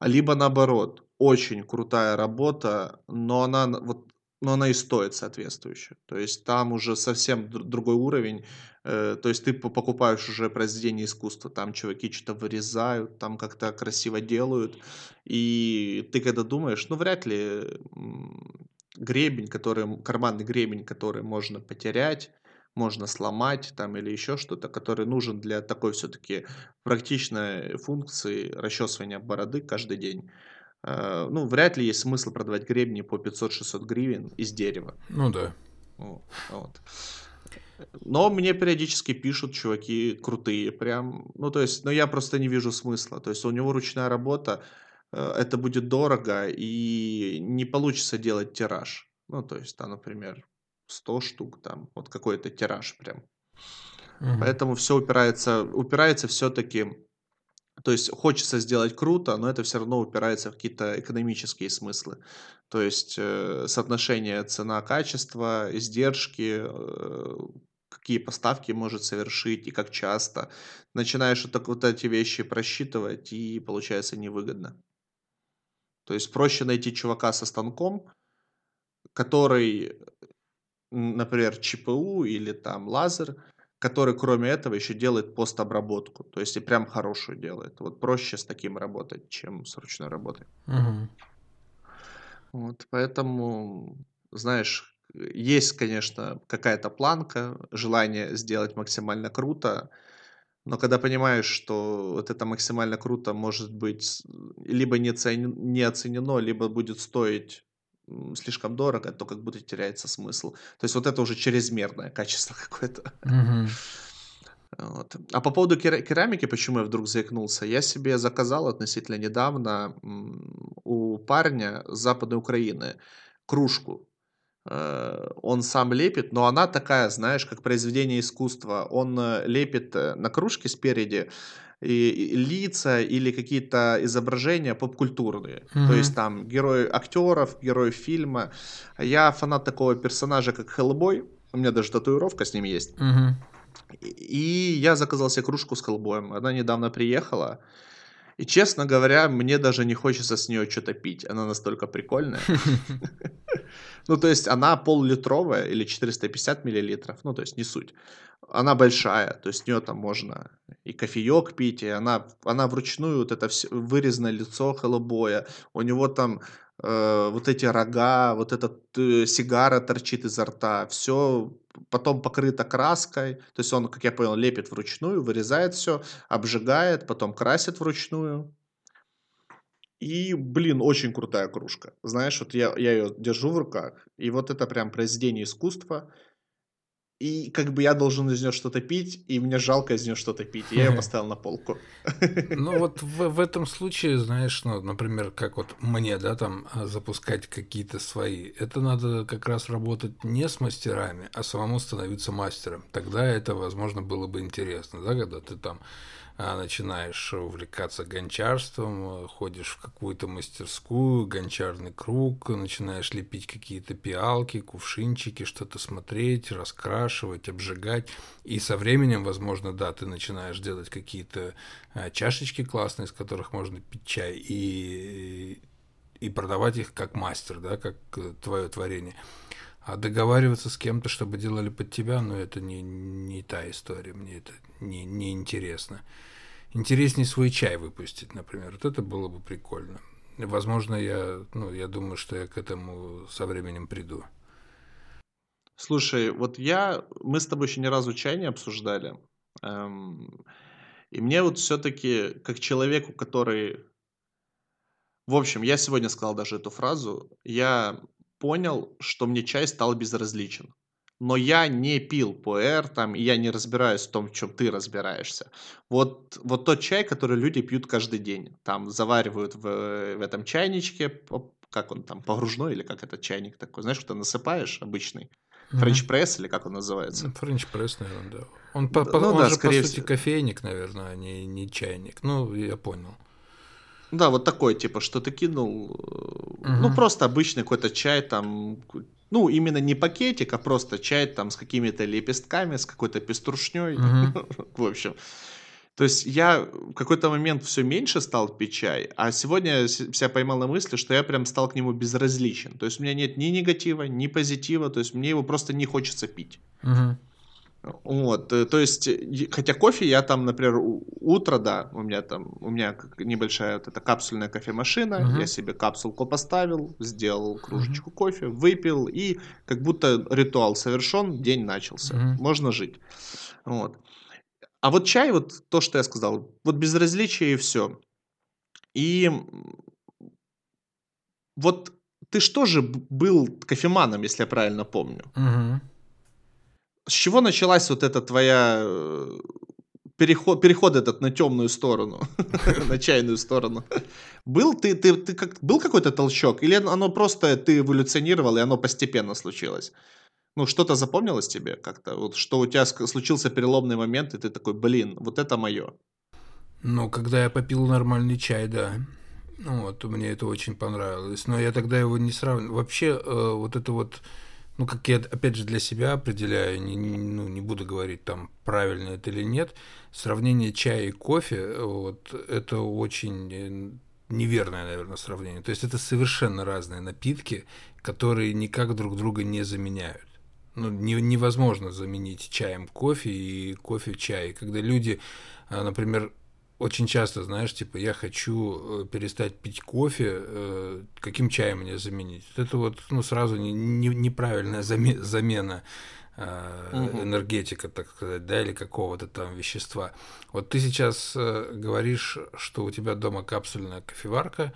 Либо наоборот, очень крутая работа, но она вот но она и стоит соответствующе. То есть там уже совсем другой уровень. Э, то есть ты покупаешь уже произведение искусства, там чуваки что-то вырезают, там как-то красиво делают, и ты когда думаешь, ну вряд ли гребень, который, карманный гребень, который можно потерять, можно сломать там или еще что-то, который нужен для такой все-таки практичной функции расчесывания бороды каждый день. Э, ну, вряд ли есть смысл продавать гребни по 500-600 гривен из дерева. Ну да. Вот. Но мне периодически пишут чуваки крутые, прям, ну то есть, но я просто не вижу смысла. То есть у него ручная работа, э, это будет дорого и не получится делать тираж. Ну то есть, там, например, 100 штук там, вот какой-то тираж прям. Угу. Поэтому все упирается, упирается все-таки То есть хочется сделать круто, но это все равно упирается в какие-то экономические смыслы. То есть э, соотношение цена-качество, издержки, э, какие поставки может совершить и как часто. Начинаешь вот, так, вот эти вещи просчитывать, и получается невыгодно. То есть проще найти чувака со станком, который, например, ЧПУ или там лазер, который кроме этого еще делает постобработку. То есть и прям хорошую делает. Вот проще с таким работать, чем с ручной работой. Мгм. Вот, поэтому, знаешь, есть, конечно, какая-то планка, желание сделать максимально круто, но когда понимаешь, что вот это максимально круто может быть либо не, цен- не оценено, либо будет стоить слишком дорого, то как будто теряется смысл. То есть вот это уже чрезмерное качество какое-то. Вот. А по поводу кера- керамики, почему я вдруг заикнулся? Я себе заказал относительно недавно у парня с Западной Украины кружку. Э, он сам лепит, но она такая, знаешь, как произведение искусства. Он э, лепит э, на кружке спереди и, и лица или какие-то изображения поп-культурные. То есть там герои актеров, герои фильма. Я фанат такого персонажа, как Хеллбой. У меня даже татуировка с ним есть. Мгм. И я заказал себе кружку с Хеллбоем. Она недавно приехала. И, честно говоря, мне даже не хочется с нее что-то пить. Она настолько прикольная. Ну, то есть она пол-литровая или 450 миллилитров. Ну, то есть не суть. Она большая, то есть с нее там можно и кофеек пить, и она, она вручную, вот это все, вырезанное лицо Хеллбоя. У него там э, вот эти рога, вот эта э, сигара торчит изо рта. Все потом покрыто краской. То есть он, как я понял, лепит вручную, вырезает все, обжигает, потом красит вручную. И, блин, очень крутая кружка. Знаешь, вот я, я ее держу в руках, и вот это прям произведение искусства. И как бы я должен из нее что-то пить, и мне жалко из нее что-то пить. И я ее поставил на полку. Ну вот в, в этом случае, знаешь, ну, например, как вот мне, да, там а, запускать какие-то свои, это надо как раз работать не с мастерами, а самому становиться мастером. Тогда это, возможно, было бы интересно, да, когда ты там начинаешь увлекаться гончарством, ходишь в какую-то мастерскую, гончарный круг, начинаешь лепить какие-то пиалки, кувшинчики, что-то смотреть, раскрашивать, обжигать. И со временем, возможно, да, ты начинаешь делать какие-то а, чашечки классные, из которых можно пить чай, и, и продавать их как мастер, да, как э, твое творение. А договариваться с кем-то, чтобы делали под тебя, ну, это не, не та история, мне это не, не интересно. Интереснее свой чай выпустить, например. Вот это было бы прикольно. Возможно, я, ну, я думаю, что я к этому со временем приду. Слушай, вот я, мы с тобой еще ни разу чай не обсуждали. Эм, и мне вот все-таки, как человеку, который... В общем, я сегодня сказал даже эту фразу. Я понял, что мне чай стал безразличен. Но я не пил пуэр, там, и я не разбираюсь в том, в чем ты разбираешься. Вот, вот тот чай, который люди пьют каждый день. Там заваривают в, в этом чайничке, как он там, погружной или как этот чайник такой. Знаешь, что ты насыпаешь обычный? Френч пресс или как он называется? Френч пресс, наверное, да. Он, по, ну, он да, же, по сути, всего. кофейник, наверное, а не, не чайник. Ну, я понял. Да, вот такой, типа, что ты кинул, угу. ну, просто обычный какой-то чай, там, ну, именно не пакетик, а просто чай там с какими-то лепестками, с какой-то пеструшней, в общем. То есть я в какой-то момент все меньше стал пить чай, а сегодня я себя поймал на мысли, что я прям стал к нему безразличен. То есть у меня нет ни негатива, ни позитива, то есть мне его просто не хочется пить. Угу. Вот, э, то есть, хотя кофе я там, например, утро, да, у меня там, у меня небольшая вот эта капсульная кофемашина, uh-huh. я себе капсулку поставил, сделал кружечку uh-huh. кофе, выпил, и как будто ритуал совершен, день начался, uh-huh. можно жить. Вот. А вот чай, вот то, что я сказал, вот безразличие и все. И вот ты что же был кофеманом, если я правильно помню? Uh-huh с чего началась вот эта твоя э, переход, переход этот на темную сторону, на чайную сторону? Был ты, ты, ты как, был какой-то толчок? Или оно просто ты эволюционировал, и оно постепенно случилось? Ну, что-то запомнилось тебе как-то? Вот что у тебя случился переломный момент, и ты такой, блин, вот это мое. Ну, когда я попил нормальный чай, да. Вот, мне это очень понравилось. Но я тогда его не сравнивал. Вообще, э, вот это вот, ну, как я, опять же, для себя определяю, не, не, ну, не буду говорить, там, правильно это или нет, сравнение чая и кофе, вот, это очень э, неверное, наверное, сравнение. То есть это совершенно разные напитки, которые никак друг друга не заменяют. Ну, не, невозможно заменить чаем кофе и кофе чай. Когда люди, а, например, очень часто, знаешь, типа, я хочу э, перестать пить кофе, э, каким чаем мне заменить? Это вот, ну, сразу не, не, неправильная замена угу. энергетика, так сказать, да, или какого-то там вещества. Вот ты сейчас говоришь, что у тебя дома капсульная кофеварка,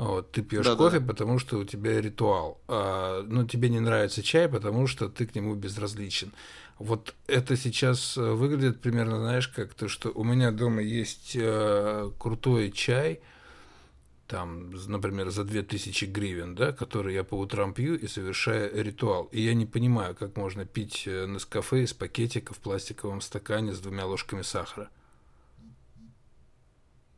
вот, ты пьешь да, кофе, да. потому что у тебя ритуал. А, ну, тебе не нравится чай, потому что ты к нему безразличен. Вот это сейчас э, выглядит примерно, знаешь, как то, что у меня дома есть э, крутой чай, там, например, за 2000 гривен, да, который я по утрам пью и совершаю ритуал. И я не понимаю, как можно пить э, на кафе из пакетика в пластиковом стакане с двумя ложками сахара.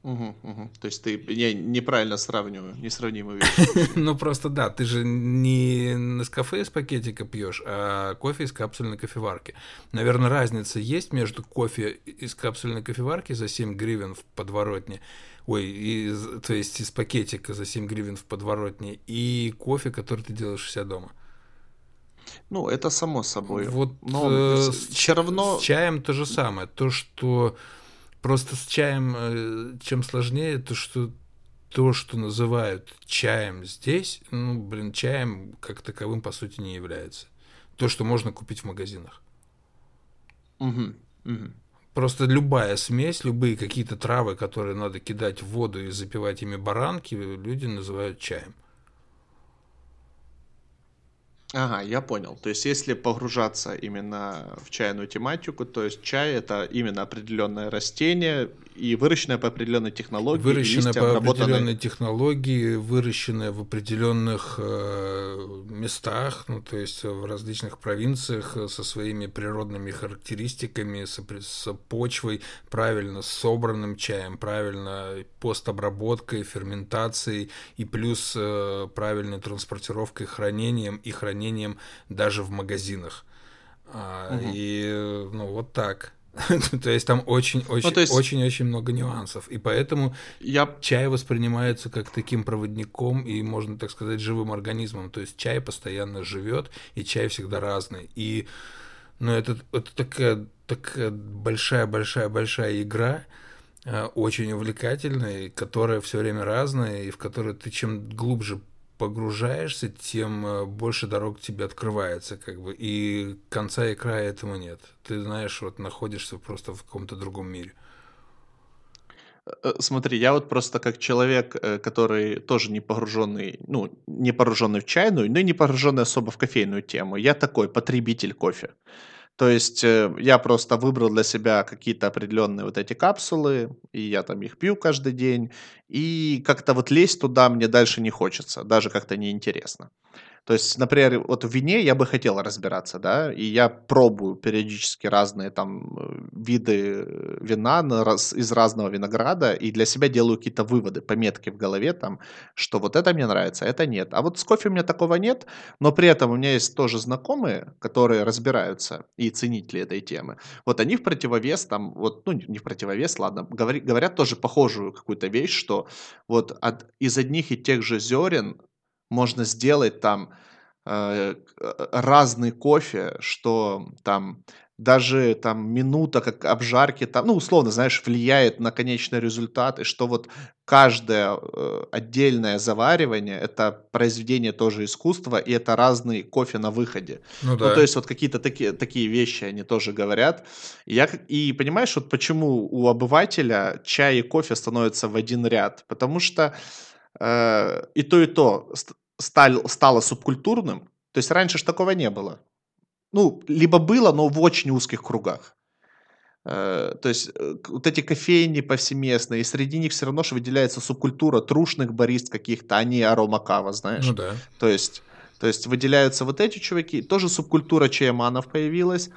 Угу, угу. То есть ты я неправильно сравниваю, несравнимые вещи. Ну просто да, ты же не на кафе из пакетика пьешь, а кофе из капсульной кофеварки. Наверное, разница есть между кофе из капсульной кофеварки за 7 гривен в подворотне, ой, из, то есть из пакетика за 7 гривен в подворотне, и кофе, который ты делаешь у себя дома. Ну, это само собой. Вот Но э, все равно... С чаем то же самое. То, что Просто с чаем э, чем сложнее, то что то, что называют чаем здесь, ну, блин, чаем как таковым по сути не является. То, что можно купить в магазинах. Угу, угу. Просто любая смесь, любые какие-то травы, которые надо кидать в воду и запивать ими баранки, люди называют чаем. Ага, я понял. То есть, если погружаться именно в чайную тематику, то есть чай это именно определенное растение и выращенное по определенной технологии. Выращенное по определенной технологии, выращенное в определенных э, местах, ну то есть в различных провинциях э, со своими природными характеристиками, с, с почвой, правильно собранным чаем, правильно постобработкой, ферментацией и плюс э, правильной транспортировкой, хранением и хранением хранением даже в магазинах. угу. И ну вот так. то есть там очень-очень ну, есть... много нюансов. И поэтому я... чай воспринимается как таким проводником и, можно так сказать, живым организмом. То есть чай постоянно живет, и чай всегда разный. И ну, это, это такая, такая большая-большая-большая игра, э, очень увлекательная, которая все время разная, и в которой ты чем глубже погружаешься, тем э, больше дорог тебе открывается, как бы, и конца и края этому нет. Ты знаешь, вот находишься просто в каком-то другом мире. Э, смотри, я вот просто как человек, э, который тоже не погруженный, ну, не погруженный в чайную, но и не погруженный особо в кофейную тему. Я такой потребитель кофе. То есть э, я просто выбрал для себя какие-то определенные вот эти капсулы, и я там их пью каждый день, и как-то вот лезть туда мне дальше не хочется, даже как-то неинтересно. То есть, например, вот в вине я бы хотел разбираться, да, и я пробую периодически разные там э, виды вина из разного винограда, и для себя делаю какие-то выводы, пометки в голове там, что вот это мне нравится, это нет. А вот с кофе у меня такого нет, но при этом у меня есть тоже знакомые, которые разбираются и ценители этой темы. Вот они в противовес там, вот, ну не в противовес, ладно, говори, говорят тоже похожую какую-то вещь, что вот от, из одних и тех же зерен можно сделать там э, разный кофе, что там даже там минута как обжарки там, ну условно, знаешь, влияет на конечный результат, и что вот каждое э, отдельное заваривание это произведение тоже искусства, и это разный кофе на выходе. Ну, да. ну то есть вот какие-то такие такие вещи они тоже говорят. И я и понимаешь вот почему у обывателя чай и кофе становятся в один ряд, потому что э, и то и то стал, стало субкультурным. То есть раньше ж такого не было. Ну, либо было, но в очень узких кругах. Э, то есть э, вот эти кофейни повсеместные, и среди них все равно же выделяется субкультура трушных барист каких-то, а не арома кава, знаешь. Ну да. То есть, то есть выделяются вот эти чуваки, тоже субкультура чаеманов появилась.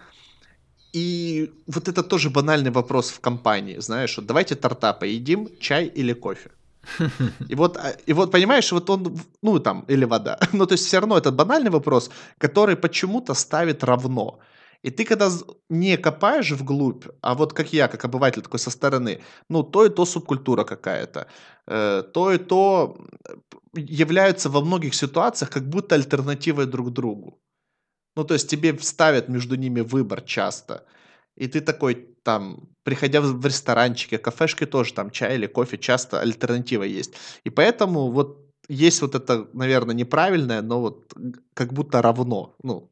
И вот это тоже банальный вопрос в компании, знаешь, вот давайте торта поедим, чай или кофе. И вот, а, и вот, понимаешь, вот он, ну там, или вода. Ну, то есть все равно это банальный вопрос, который почему-то ставит равно. И ты когда не копаешь вглубь, а вот как я, как обыватель такой со стороны, ну, то и то субкультура какая-то, э, то и то являются во многих ситуациях как будто альтернативой друг другу. Ну, то есть тебе ставят между ними выбор часто. И ты такой, там, приходя в ресторанчики, кафешки тоже, там, чай или кофе, часто альтернатива есть. И поэтому вот есть вот это, наверное, неправильное, но вот как будто равно, ну,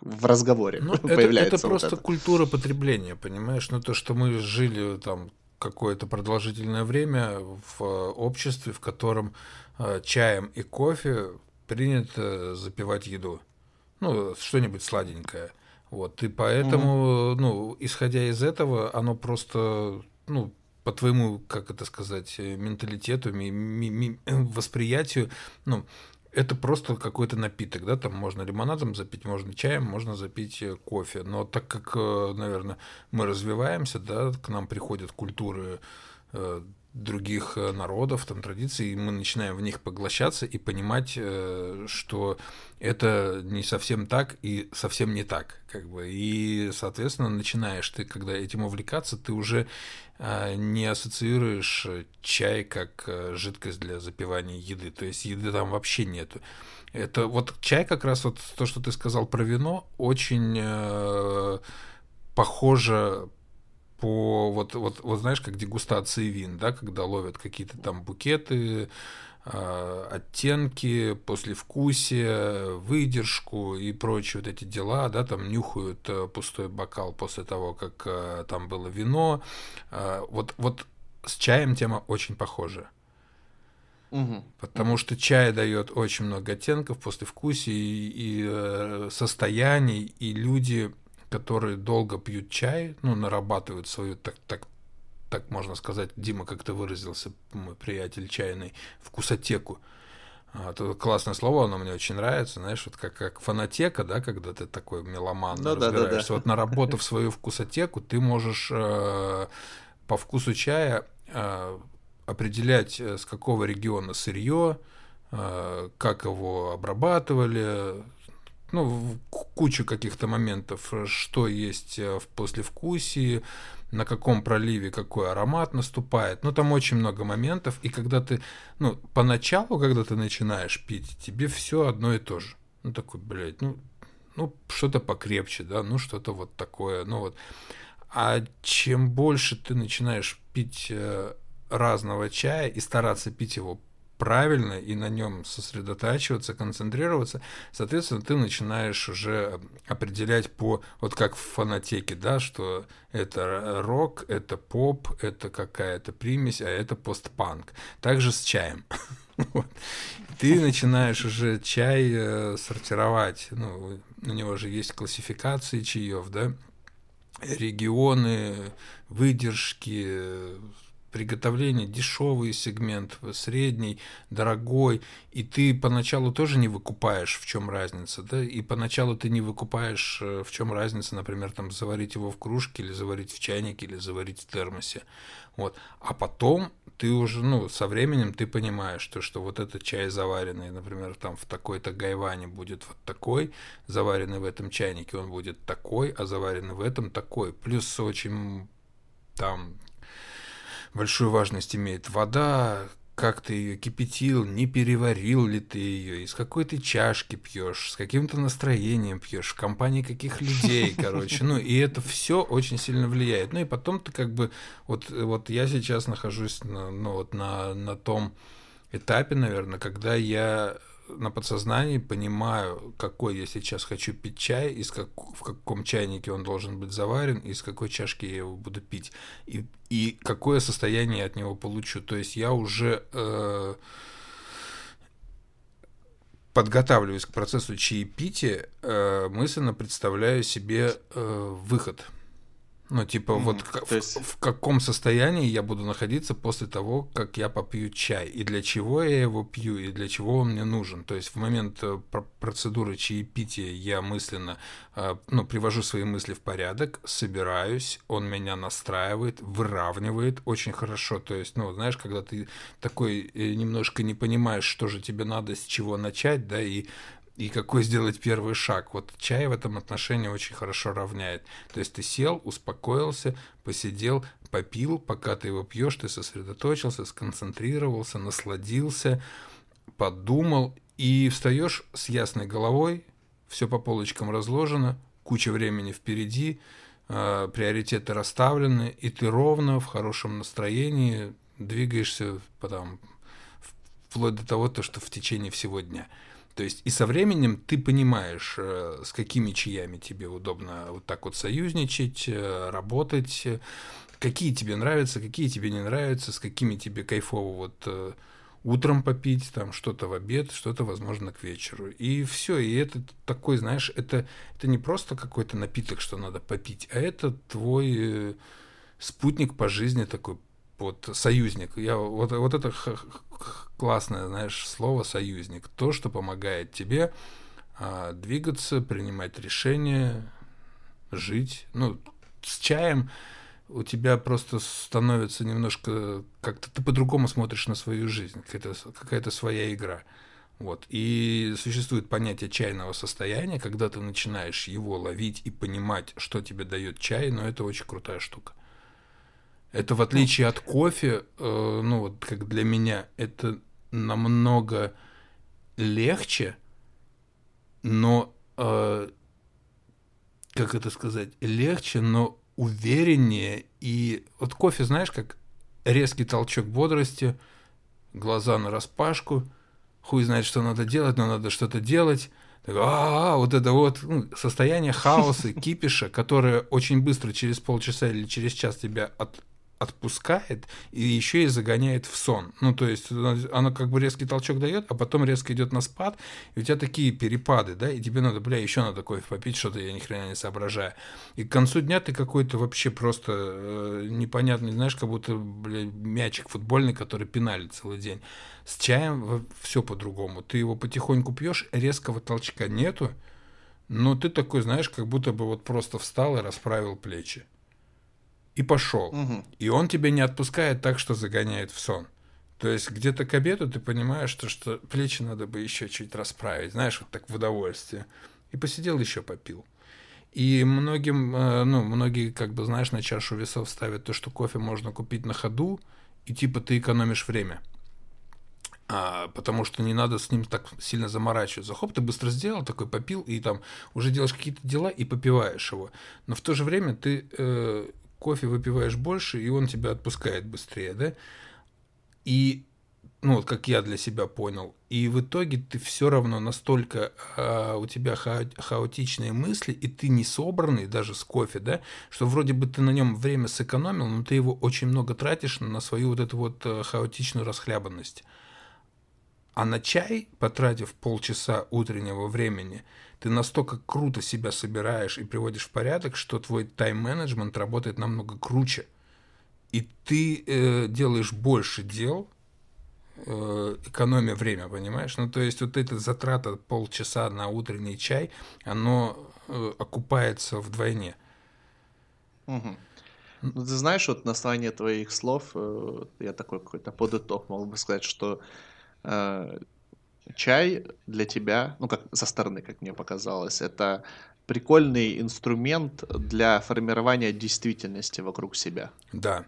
в разговоре ну, появляется. Это, это просто это. культура потребления, понимаешь? Ну, то, что мы жили там какое-то продолжительное время в обществе, в котором э, чаем и кофе принято запивать еду. Ну, что-нибудь сладенькое. Вот, и поэтому, угу. ну, исходя из этого, оно просто, ну, по твоему, как это сказать, менталитету, ми, ми, ми, восприятию, ну, это просто какой-то напиток, да, там можно лимонадом запить, можно чаем, можно запить э, кофе. Но так как, э, наверное, мы развиваемся, да, к нам приходят культуры э, других народов, там традиций, и мы начинаем в них поглощаться и понимать, что это не совсем так и совсем не так, как бы. И, соответственно, начинаешь ты, когда этим увлекаться, ты уже а, не ассоциируешь чай как э, жидкость для запивания еды. То есть еды там вообще нету. Это вот чай как раз вот то, что ты сказал про вино, очень э, похоже по вот вот вот знаешь как дегустации вин, да, когда ловят какие-то там букеты, Э, оттенки, послевкусие, выдержку и прочие вот эти дела, да, там нюхают э, пустой бокал после того, как э, там было вино. Вот, вот с чаем тема очень похожа. Угу. Потому что чай дает очень много оттенков, послевкусий и, и состояний, и люди, которые долго пьют чай, ну, нарабатывают свою так, так, так можно сказать, Дима как-то выразился, мой приятель чайный, вкусотеку. Это классное слово, оно мне очень нравится, знаешь, вот как, как фанатека, да, когда ты такой меломан, да, разбираешься. Да, да, да. Вот наработав свою вкусотеку, ты можешь э, по вкусу чая э, определять, э, с какого региона сырье, э, как его обрабатывали, ну, кучу каких-то моментов, что есть э, в послевкусии, на каком проливе какой аромат наступает. Ну, там очень много моментов. И когда ты, ну, поначалу, когда ты начинаешь пить, тебе все одно и то же. Ну, такой, блядь, ну, ну, что-то покрепче, да, ну, что-то вот такое, ну, вот. А чем больше ты начинаешь пить э, разного чая и стараться пить его правильно и на нем сосредотачиваться, концентрироваться, соответственно, ты начинаешь уже определять по, вот как в фанатеке, да, что это рок, это поп, это какая-то примесь, а это постпанк. Также с чаем. Ты начинаешь уже чай э, сортировать. Ну, у него же есть классификации чаев, да, регионы, выдержки, приготовления дешевый сегмент, средний, дорогой, и ты поначалу тоже не выкупаешь, в чем разница, да, и поначалу ты не выкупаешь, э, в чем разница, например, там заварить его в кружке или заварить в чайнике или заварить в термосе, вот, а потом ты уже, ну, со временем ты понимаешь, что, что вот этот чай заваренный, например, там в такой-то гайване будет вот такой, заваренный в этом чайнике он будет такой, а заваренный в этом такой, плюс очень там большую важность имеет вода, как ты ее кипятил, не переварил ли ты ее, из какой ты чашки пьешь, с каким-то настроением пьешь, в компании каких людей, короче. Ну, и это все очень сильно влияет. Ну и потом ты как бы, вот, вот я сейчас нахожусь на, ну, вот на, на том этапе, наверное, когда я на подсознании понимаю, какой я сейчас хочу пить чай, из как, в каком чайнике он должен быть заварен, из какой чашки я его буду пить, и, и какое состояние я от него получу. То есть я уже э, подготавливаюсь к процессу чаепития, э, мысленно представляю себе э, выход – Ну, типа, mm, вот в, есть... в, в каком состоянии я буду находиться после того, как я попью чай, и для чего я его пью, и для чего он мне нужен. То есть в момент э, процедуры чаепития я мысленно, э, ну, привожу свои мысли в порядок, собираюсь, он меня настраивает, выравнивает очень хорошо. То есть, ну, знаешь, когда ты такой э, немножко не понимаешь, что же тебе надо, с чего начать, да, и и какой сделать первый шаг. Вот чай в этом отношении очень хорошо равняет. То есть ты сел, успокоился, посидел, попил, пока ты его пьешь, ты сосредоточился, сконцентрировался, насладился, подумал и встаешь с ясной головой, все по полочкам разложено, куча времени впереди, э, приоритеты расставлены, и ты ровно в хорошем настроении двигаешься потом, вплоть до того, то, что в течение всего дня. То есть и со временем ты понимаешь, э, с какими чаями тебе удобно вот так вот союзничать, э, работать, какие тебе нравятся, какие тебе не нравятся, с какими тебе кайфово вот э, утром попить, там что-то в обед, что-то, возможно, к вечеру. И все. И это такой, знаешь, это, это не просто какой-то напиток, что надо попить, а это твой спутник по жизни такой, вот союзник. Я, вот, вот это классное, знаешь, слово союзник. То, что помогает тебе а, двигаться, принимать решения, жить. Ну, с чаем у тебя просто становится немножко как-то ты по-другому смотришь на свою жизнь, какая-то какая своя игра. Вот. И существует понятие чайного состояния, когда ты начинаешь его ловить и понимать, что тебе дает чай, но это очень крутая штука. Это в отличие от кофе, э, ну вот как для меня, это намного легче, но э, как это сказать, легче, но увереннее. И вот кофе, знаешь, как резкий толчок бодрости, глаза на распашку, хуй знает, что надо делать, но надо что-то делать. А, -а, -а вот это вот ну, состояние хаоса, кипиша, которое очень быстро через полчаса или через час тебя от, отпускает и еще и загоняет в сон. Ну, то есть она как бы резкий толчок дает, а потом резко идет на спад, и у тебя такие перепады, да, и тебе надо, бля, еще надо кофе попить, что-то я ни хрена не соображаю. И к концу дня ты какой-то вообще просто э, непонятный, знаешь, как будто, бля, мячик футбольный, который пинали целый день. С чаем все по-другому. Ты его потихоньку пьешь, резкого толчка нету, но ты такой, знаешь, как будто бы вот просто встал и расправил плечи и пошел. Угу. И он тебя не отпускает так, что загоняет в сон. То есть где-то к обеду ты понимаешь, что, что плечи надо бы еще чуть расправить, знаешь, вот так в удовольствие. И посидел еще попил. И многим, э, ну, многие, как бы, знаешь, на чашу весов ставят то, что кофе можно купить на ходу, и типа ты экономишь время. А, потому что не надо с ним так сильно заморачиваться. Хоп, ты быстро сделал, такой попил, и там уже делаешь какие-то дела и попиваешь его. Но в то же время ты э, кофе выпиваешь больше, и он тебя отпускает быстрее, да? И, ну, вот как я для себя понял, и в итоге ты все равно настолько а, у тебя ха хаотичные мысли, и ты не собранный даже с кофе, да, что вроде бы ты на нем время сэкономил, но ты его очень много тратишь на свою вот эту вот э, хаотичную расхлябанность. А на чай, потратив полчаса утреннего времени, ты настолько круто себя собираешь и приводишь в порядок, что твой тайм-менеджмент работает намного круче. И ты э, делаешь больше дел, э, экономя время, понимаешь? Ну, то есть вот эта затрата полчаса на утренний чай, оно э, окупается вдвойне. Угу. Ну, ты знаешь, вот на основании твоих слов, э, я такой какой-то подыток мог бы сказать, что э, чай для тебя, ну как со стороны, как мне показалось, это прикольный инструмент для формирования действительности вокруг себя. Да.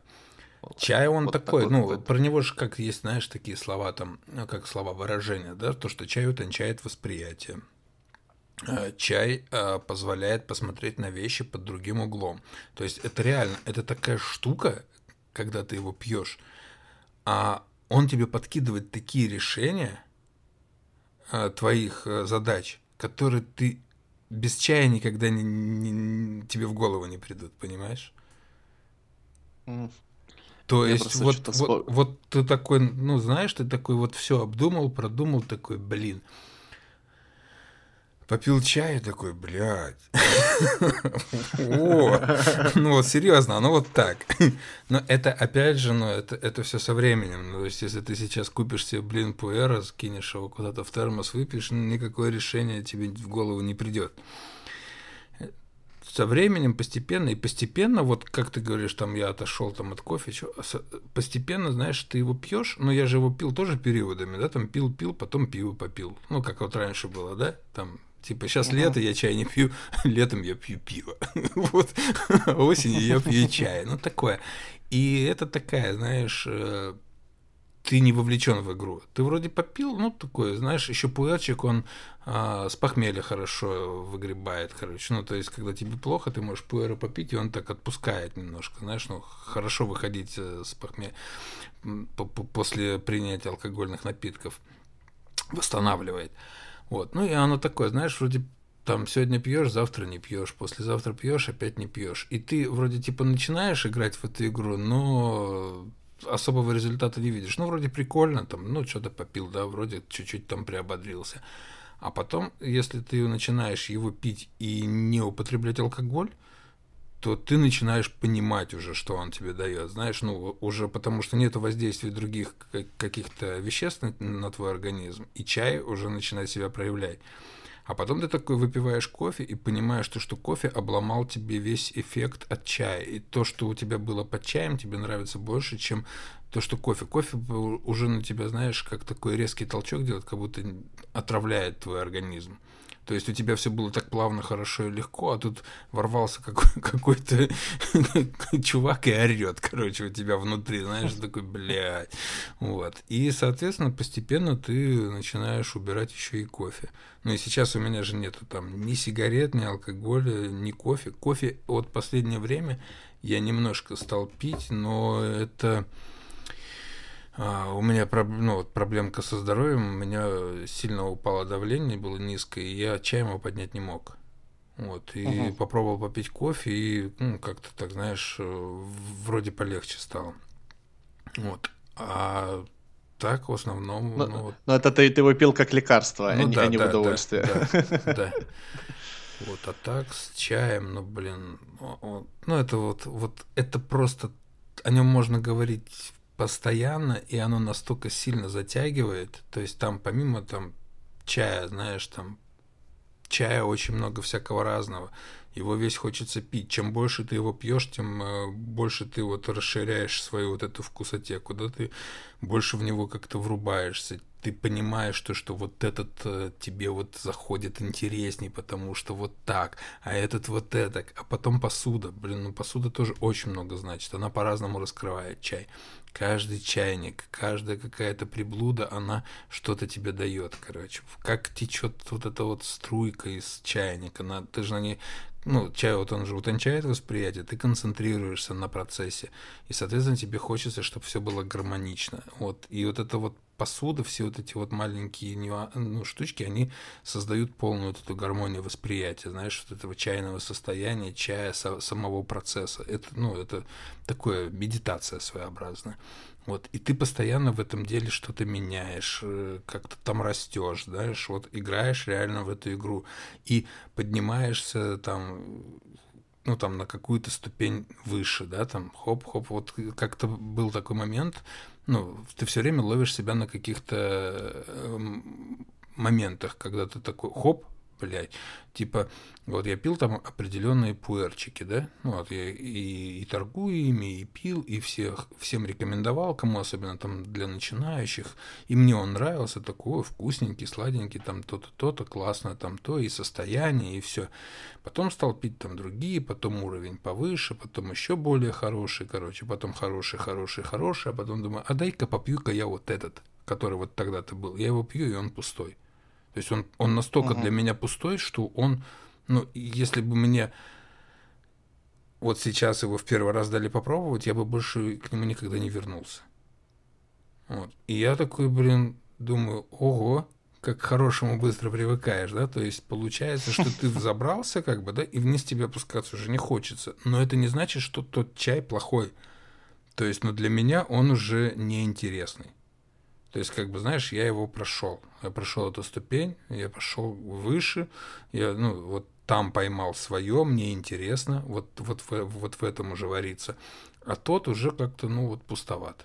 Чай он вот такой, такой, ну, вот. про него же как есть, знаешь, такие слова там, ну, как слова выражения, да, то, что чай утончает восприятие. Э, чай э, позволяет посмотреть на вещи под другим углом. То есть это реально, это такая штука, когда ты его пьешь, а он тебе подкидывает такие решения, а, твоих э, задач, которые ты без чая никогда не, не, тебе в голову не придут, понимаешь? Mm. То Я есть вот, вот, вот ты такой, ну знаешь, ты такой вот все обдумал, продумал, такой, блин, попил чай такой, блядь. Ну вот серьезно, ну вот так. Но это опять же, ну это, это все со временем. Ну, то есть, если ты сейчас купишь себе блин пуэра, скинешь его куда-то в термос, выпьешь, никакое решение тебе в голову не придет со временем постепенно и постепенно, вот как ты говоришь, там я отошел там от кофе, чё, постепенно, знаешь, ты его пьешь, но я же его пил тоже периодами, да, там пил, пил, потом пиво попил, ну как вот раньше было, да, там Типа, сейчас угу. лето, я чай не пью, летом я пью пиво. вот. Осенью я пью чай. Ну, такое. И это такая, знаешь, э, ты не вовлечен в игру. Ты вроде попил, ну, такое, знаешь, еще пуэрчик, он а, с похмелья хорошо выгребает, короче. Ну, то есть, когда тебе плохо, ты можешь пуэра попить, и он так отпускает немножко, знаешь, ну, хорошо выходить э, с похмелья после принятия алкогольных напитков. Восстанавливает. Вот. Ну, и оно такое, знаешь, вроде там сегодня пьешь, завтра не пьешь, послезавтра пьешь, опять не пьешь. И ты вроде типа начинаешь играть в эту игру, но особого результата не видишь. Ну, вроде прикольно, там, ну, что-то попил, да, вроде чуть-чуть там приободрился. А потом, если ты начинаешь его пить и не употреблять алкоголь, то ты начинаешь понимать уже, что он тебе дает, знаешь, ну, уже потому что нет воздействия других каких-то веществ на, на твой организм, и чай уже начинает себя проявлять. А потом ты такой выпиваешь кофе и понимаешь, что, что кофе обломал тебе весь эффект от чая. И то, что у тебя было под чаем, тебе нравится больше, чем то, что кофе. Кофе уже на тебя, знаешь, как такой резкий толчок делает, как будто отравляет твой организм. То есть у тебя все было так плавно, хорошо и легко, а тут ворвался какой- какой-то чувак и орет, короче, у тебя внутри, знаешь, такой, блядь. Вот. И, соответственно, постепенно ты начинаешь убирать еще и кофе. Ну и сейчас у меня же нету там ни сигарет, ни алкоголя, ни кофе. Кофе от последнее время я немножко стал пить, но это у меня ну, вот проблемка со здоровьем, у меня сильно упало давление, было низкое, и я чаем его поднять не мог. Вот, и угу. попробовал попить кофе, и ну, как-то так, знаешь, вроде полегче стало. Вот. А так в основном. Но, ну, вот... но это ты, ты его пил как лекарство, ну, а, да, а не да, в удовольствие. Да. Вот, а так с чаем, ну блин, ну это вот, вот это просто о нем можно говорить постоянно, и оно настолько сильно затягивает, то есть там помимо там чая, знаешь, там чая очень много всякого разного, его весь хочется пить. Чем больше ты его пьешь, тем э, больше ты вот расширяешь свою вот эту вкусотеку, да, ты больше в него как-то врубаешься, ты понимаешь, что, что вот этот э, тебе вот заходит интересней, потому что вот так, а этот вот это, а потом посуда, блин, ну посуда тоже очень много значит, она по-разному раскрывает чай. Каждый чайник, каждая какая-то приблуда, она что-то тебе дает, короче. Как течет вот эта вот струйка из чайника, она, ты же на ней ну, чай вот он же утончает восприятие, ты концентрируешься на процессе, и, соответственно, тебе хочется, чтобы все было гармонично. Вот. И вот это вот посуда, все вот эти вот маленькие ну, штучки, они создают полную вот эту гармонию восприятия, знаешь, вот этого чайного состояния, чая, самого процесса. Это, ну, это такое медитация своеобразная. Вот, и ты постоянно в этом деле что-то меняешь, э, как-то там растешь, знаешь, вот играешь реально в эту игру и поднимаешься там ну, там, на какую-то ступень выше, да, там, хоп-хоп, вот как-то был такой момент, ну, ты все время ловишь себя на каких-то эм, моментах, когда ты такой, хоп, блядь, типа, вот я пил там определенные пуэрчики, да, ну, вот я и, и торгую ими, и пил, и всех, всем рекомендовал, кому особенно там для начинающих, и мне он нравился, такой вкусненький, сладенький, там то-то, то-то, классно, там то, и состояние, и все. Потом стал пить там другие, потом уровень повыше, потом еще более хороший, короче, потом хороший, хороший, хороший, а потом думаю, а дай-ка попью-ка я вот этот, который вот тогда-то был. Я его пью, и он пустой. То есть он, он настолько угу. для меня пустой, что он, ну, если бы мне вот сейчас его в первый раз дали попробовать, я бы больше к нему никогда не вернулся. Вот. И я такой, блин, думаю, ого, как к хорошему быстро привыкаешь, да, то есть получается, что ты взобрался, как бы, да, и вниз тебе опускаться уже не хочется, но это не значит, что тот чай плохой, то есть, ну, для меня он уже неинтересный. То есть, как бы, знаешь, я его прошел. Я прошел эту ступень, я пошел выше, я, ну, вот там поймал свое, мне интересно, вот, вот, в, вот в этом уже варится. А тот уже как-то, ну, вот пустоват.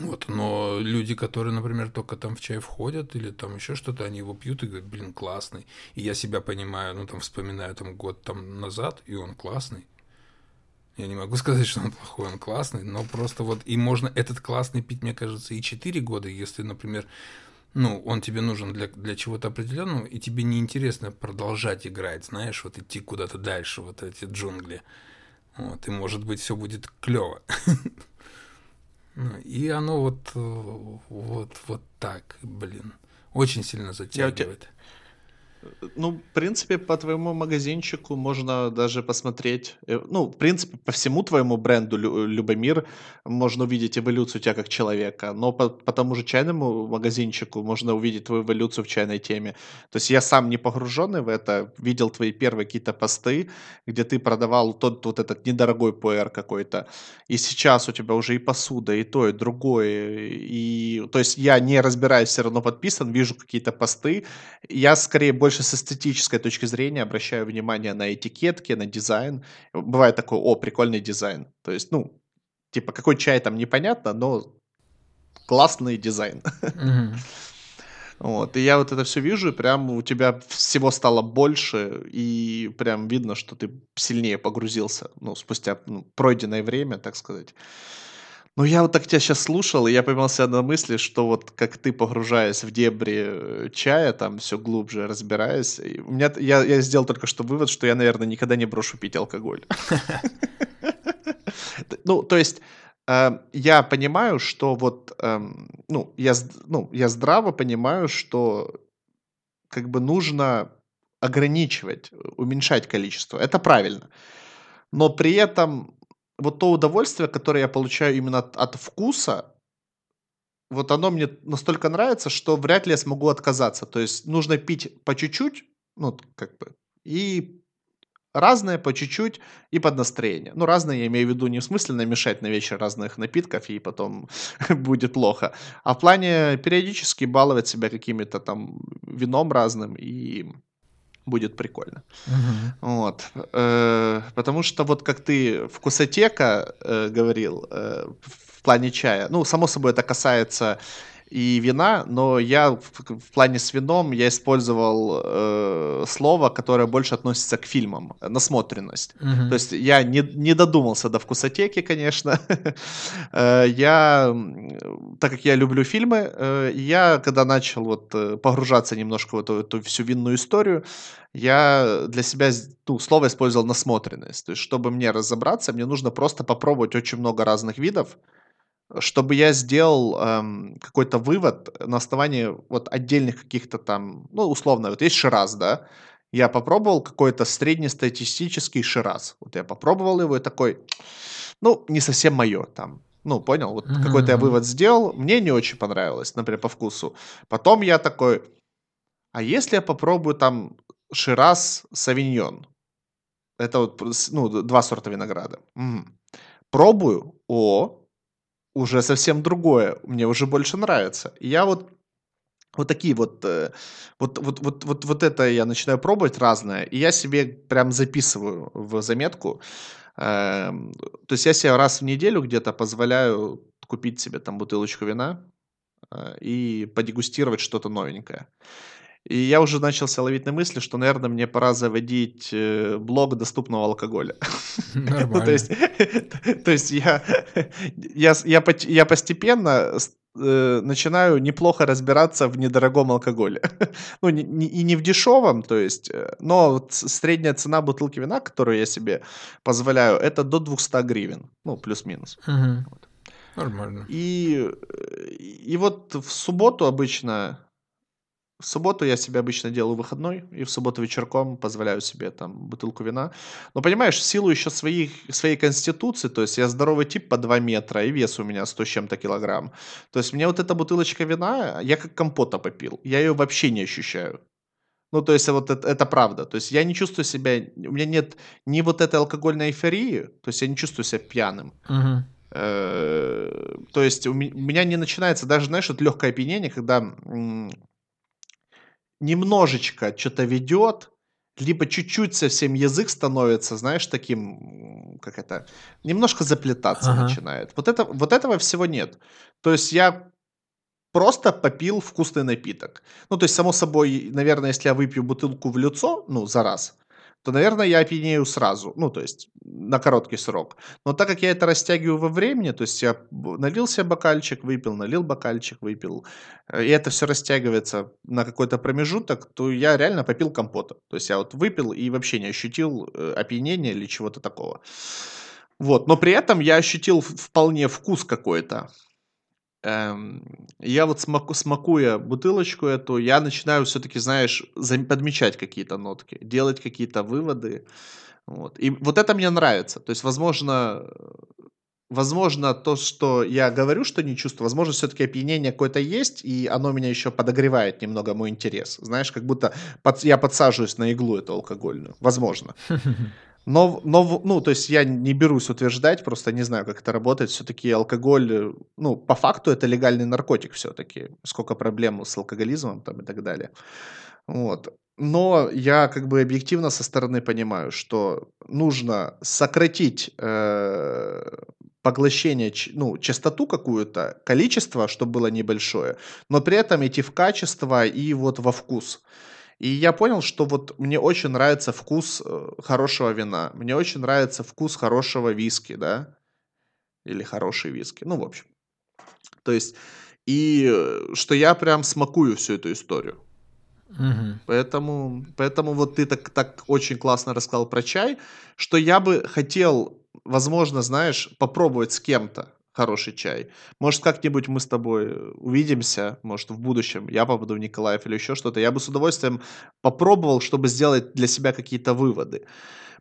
Вот, но люди, которые, например, только там в чай входят или там еще что-то, они его пьют и говорят, блин, классный. И я себя понимаю, ну, там, вспоминаю там год там назад, и он классный. Я не могу сказать, что он плохой, он классный, но просто вот и можно этот классный пить, мне кажется, и 4 года, если, например, ну, он тебе нужен для, для чего-то определенного, и тебе неинтересно продолжать играть, знаешь, вот идти куда-то дальше, вот эти джунгли. Вот, и может быть все будет клево. Ну, и оно вот, э, вот, вот так, блин, очень сильно затягивает. Ну, в принципе, по твоему магазинчику можно даже посмотреть, э, ну, в принципе, по всему твоему бренду Любомир можно увидеть эволюцию тебя как человека, но по, по тому же чайному магазинчику можно увидеть твою эволюцию в чайной теме. То есть я сам не погруженный в это, видел твои первые какие-то посты, где ты продавал тот вот этот недорогой пуэр какой-то, и сейчас у тебя уже и посуда, и то, и другое, и... То есть я не разбираюсь, все равно подписан, вижу какие-то посты, я скорее больше больше с эстетической точки зрения обращаю внимание на этикетки, на дизайн. Бывает такой, о, прикольный дизайн. То есть, ну, типа, какой чай там непонятно, но классный дизайн. Вот, и я вот это все вижу, и прям у тебя всего стало больше, и прям видно, что ты сильнее погрузился, ну, спустя ну, пройденное время, так сказать. Ну, я вот так тебя сейчас слушал, и я поймался на мысли, что вот как ты, погружаясь в дебри э, чая, там все глубже разбираясь, у меня, я, я сделал только что вывод, что я, наверное, никогда не брошу пить алкоголь. Ну, то есть, э, я понимаю, что вот, эм, ну я, ну, я здраво понимаю, что как бы нужно ограничивать, уменьшать количество. Это правильно. Но при этом вот то удовольствие, которое я получаю именно от, от вкуса, вот оно мне настолько нравится, что вряд ли я смогу отказаться. То есть нужно пить по чуть-чуть, ну, как бы, и разное по чуть-чуть и под настроение. Ну, разное я имею в виду не в смысле намешать на вечер разных напитков и потом будет плохо, а в плане периодически баловать себя какими-то там вином разным и будет прикольно. Угу. Вот. Э, потому что вот как ты вкусотека э, говорил э, в плане чая, ну, само собой это касается и вина, но я в, в плане с вином я использовал э, слово, которое больше относится к фильмам, насмотренность. Mm-hmm. То есть я не, не додумался до вкусотеки, конечно. Э, я, так как я люблю фильмы, э, я когда начал вот э, погружаться немножко в эту, эту всю винную историю, я для себя ну, слово использовал насмотренность. То есть, чтобы мне разобраться, мне нужно просто попробовать очень много разных видов, чтобы я сделал эм, какой-то вывод на основании вот отдельных каких-то там, ну, условно, вот есть Шираз, да, я попробовал какой-то среднестатистический Шираз, вот я попробовал его и такой, ну, не совсем мое там, ну, понял, вот mm-hmm. какой-то я вывод сделал, мне не очень понравилось, например, по вкусу. Потом я такой, а если я попробую там Шираз Савиньон? Это вот, ну, два сорта винограда. Угу. Пробую, о, уже совсем другое, мне уже больше нравится. Я вот вот такие вот, э, вот, вот, вот, вот, вот это я начинаю пробовать разное, и я себе прям записываю в заметку. Эм, то есть я себе раз в неделю где-то позволяю купить себе там бутылочку вина э, и подегустировать что-то новенькое. И я уже начался ловить на мысли, что, наверное, мне пора заводить э, блог доступного алкоголя. То, есть, то есть я, я, я, я постепенно э, начинаю неплохо разбираться в недорогом алкоголе. ну, не, не, и не в дешевом, то есть, э, но вот средняя цена бутылки вина, которую я себе позволяю, это до 200 гривен, ну, плюс-минус. Угу. Вот. Нормально. И, и вот в субботу обычно в субботу я себе обычно делаю выходной, и в субботу вечерком позволяю себе там бутылку вина. Но понимаешь, в силу еще своих, своей конституции, то есть я здоровый тип по 2 метра, и вес у меня 100 с чем-то килограмм. То есть мне вот эта бутылочка вина, я как компота попил. Я ее вообще не ощущаю. Ну, то есть вот это, это правда. То есть я не чувствую себя, у меня нет ни вот этой алкогольной эйфории, то есть я не чувствую себя пьяным. Угу. Э, то есть у меня не начинается даже, знаешь, вот легкое опьянение, когда немножечко что-то ведет, либо чуть-чуть совсем язык становится, знаешь, таким, как это, немножко заплетаться ага. начинает. Вот, это, вот этого всего нет. То есть я просто попил вкусный напиток. Ну, то есть, само собой, наверное, если я выпью бутылку в лицо, ну, за раз, то, наверное, я опьянею сразу, ну, то есть на короткий срок. Но так как я это растягиваю во времени, то есть я налил себе бокальчик, выпил, налил бокальчик, выпил, э, и это все растягивается на какой-то промежуток, то я реально попил компота. То есть я вот выпил и вообще не ощутил э, опьянения или чего-то такого. Вот, но при этом я ощутил вполне вкус какой-то. Эм, я вот смаку, смакуя бутылочку эту, я начинаю все-таки, знаешь, подмечать какие-то нотки, делать какие-то выводы. Вот. И вот это мне нравится. То есть, возможно, возможно, то, что я говорю, что не чувствую, возможно, все-таки опьянение какое-то есть, и оно меня еще подогревает немного мой интерес. Знаешь, как будто под, я подсаживаюсь на иглу эту алкогольную. Возможно. Но, но, ну, то есть я не берусь утверждать, просто не знаю, как это работает. Все-таки алкоголь, ну, по факту это легальный наркотик все-таки. Сколько проблем с алкоголизмом там и так далее. Вот. Но я как бы объективно со стороны понимаю, что нужно сократить э, поглощение, ну, частоту какую-то, количество, чтобы было небольшое, но при этом идти в качество и вот во вкус. И я понял, что вот мне очень нравится вкус э, хорошего вина, мне очень нравится вкус хорошего виски, да, или хороший виски, ну, в общем. То есть, и э, что я прям смакую всю эту историю. Угу. Поэтому, поэтому вот ты так, так очень классно рассказал про чай, что я бы хотел, возможно, знаешь, попробовать с кем-то хороший чай. Может, как-нибудь мы с тобой увидимся, может, в будущем, я попаду в Николаев или еще что-то. Я бы с удовольствием попробовал, чтобы сделать для себя какие-то выводы.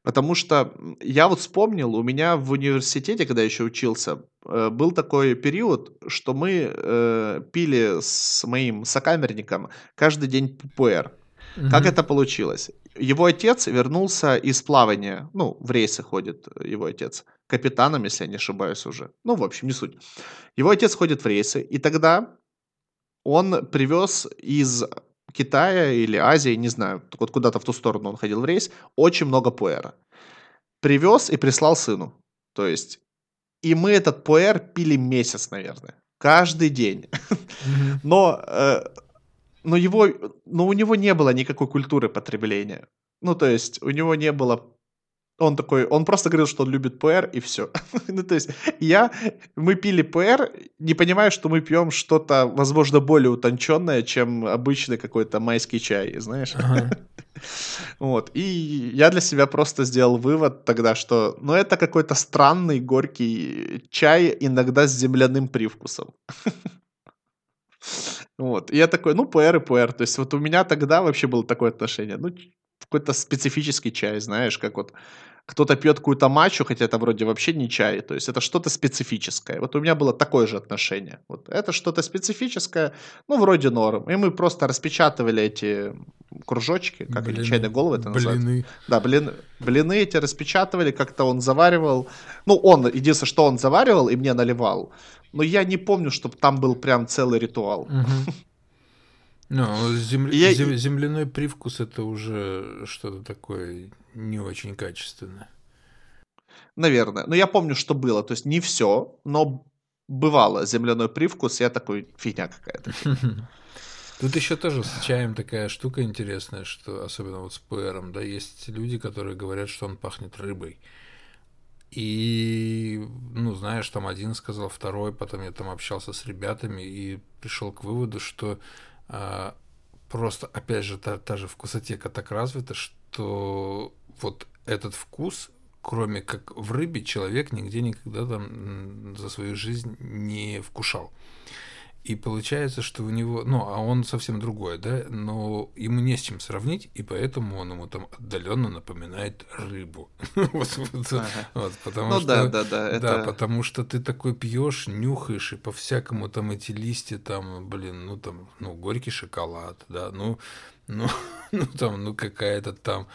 Потому что я вот вспомнил, у меня в университете, когда я еще учился, э, был такой период, что мы э, пили с моим сокамерником каждый день ППР. Угу. Как это получилось? Его отец вернулся из плавания, ну, в рейсы ходит его отец капитаном, если я не ошибаюсь уже. Ну, в общем, не суть. Его отец ходит в рейсы, и тогда он привез из Китая или Азии, не знаю, вот куда-то в ту сторону он ходил в рейс, очень много пуэра. Привез и прислал сыну. То есть, и мы этот пуэр пили месяц, наверное. Каждый день. Но, э, но его, но у него не было никакой культуры потребления. Ну, то есть, у него не было он такой, он просто говорил, что он любит ПР, и все. ну, то есть, я, мы пили ПР, не понимая, что мы пьем что-то, возможно, более утонченное, чем обычный какой-то майский чай, знаешь. вот, и я для себя просто сделал вывод тогда, что, ну, это какой-то странный, горький чай, иногда с земляным привкусом. Вот. И я такой, ну, ПР и ПР. То есть вот у меня тогда вообще было такое отношение. Ну, какой-то специфический чай, знаешь, как вот кто-то пьет какую-то матчу, хотя это вроде вообще не чай, то есть это что-то специфическое. Вот у меня было такое же отношение. Вот это что-то специфическое, ну, вроде норм. И мы просто распечатывали эти кружочки, как блины, чайные головы это называется. Блины. Да, блин, блины эти распечатывали, как-то он заваривал. Ну, он, единственное, что он заваривал и мне наливал. Но я не помню, чтобы там был прям целый ритуал. Угу. Ну, земля... я... зем... земляной привкус это уже что-то такое не очень качественное. Наверное. Но я помню, что было. То есть не все, но бывало земляной привкус. Я такой, фигня какая-то. Тут еще тоже с чаем такая штука интересная, что особенно вот с пуэром, да, есть люди, которые говорят, что он пахнет рыбой. И, ну, знаешь, там один сказал, второй, потом я там общался с ребятами и пришел к выводу, что а, просто, опять же, та, та же вкусотека так развита, что вот этот вкус, кроме как в рыбе, человек нигде никогда там за свою жизнь не вкушал. И получается, что у него, ну, а он совсем другой, да, но ему не с чем сравнить, и поэтому он ему там отдаленно напоминает рыбу. ну, да, да, да. Да, потому что ты такой пьешь, нюхаешь, и по всякому там эти листья, там, блин, ну там, ну, горький шоколад, да, ну, ну, ну там, ну, какая-то там,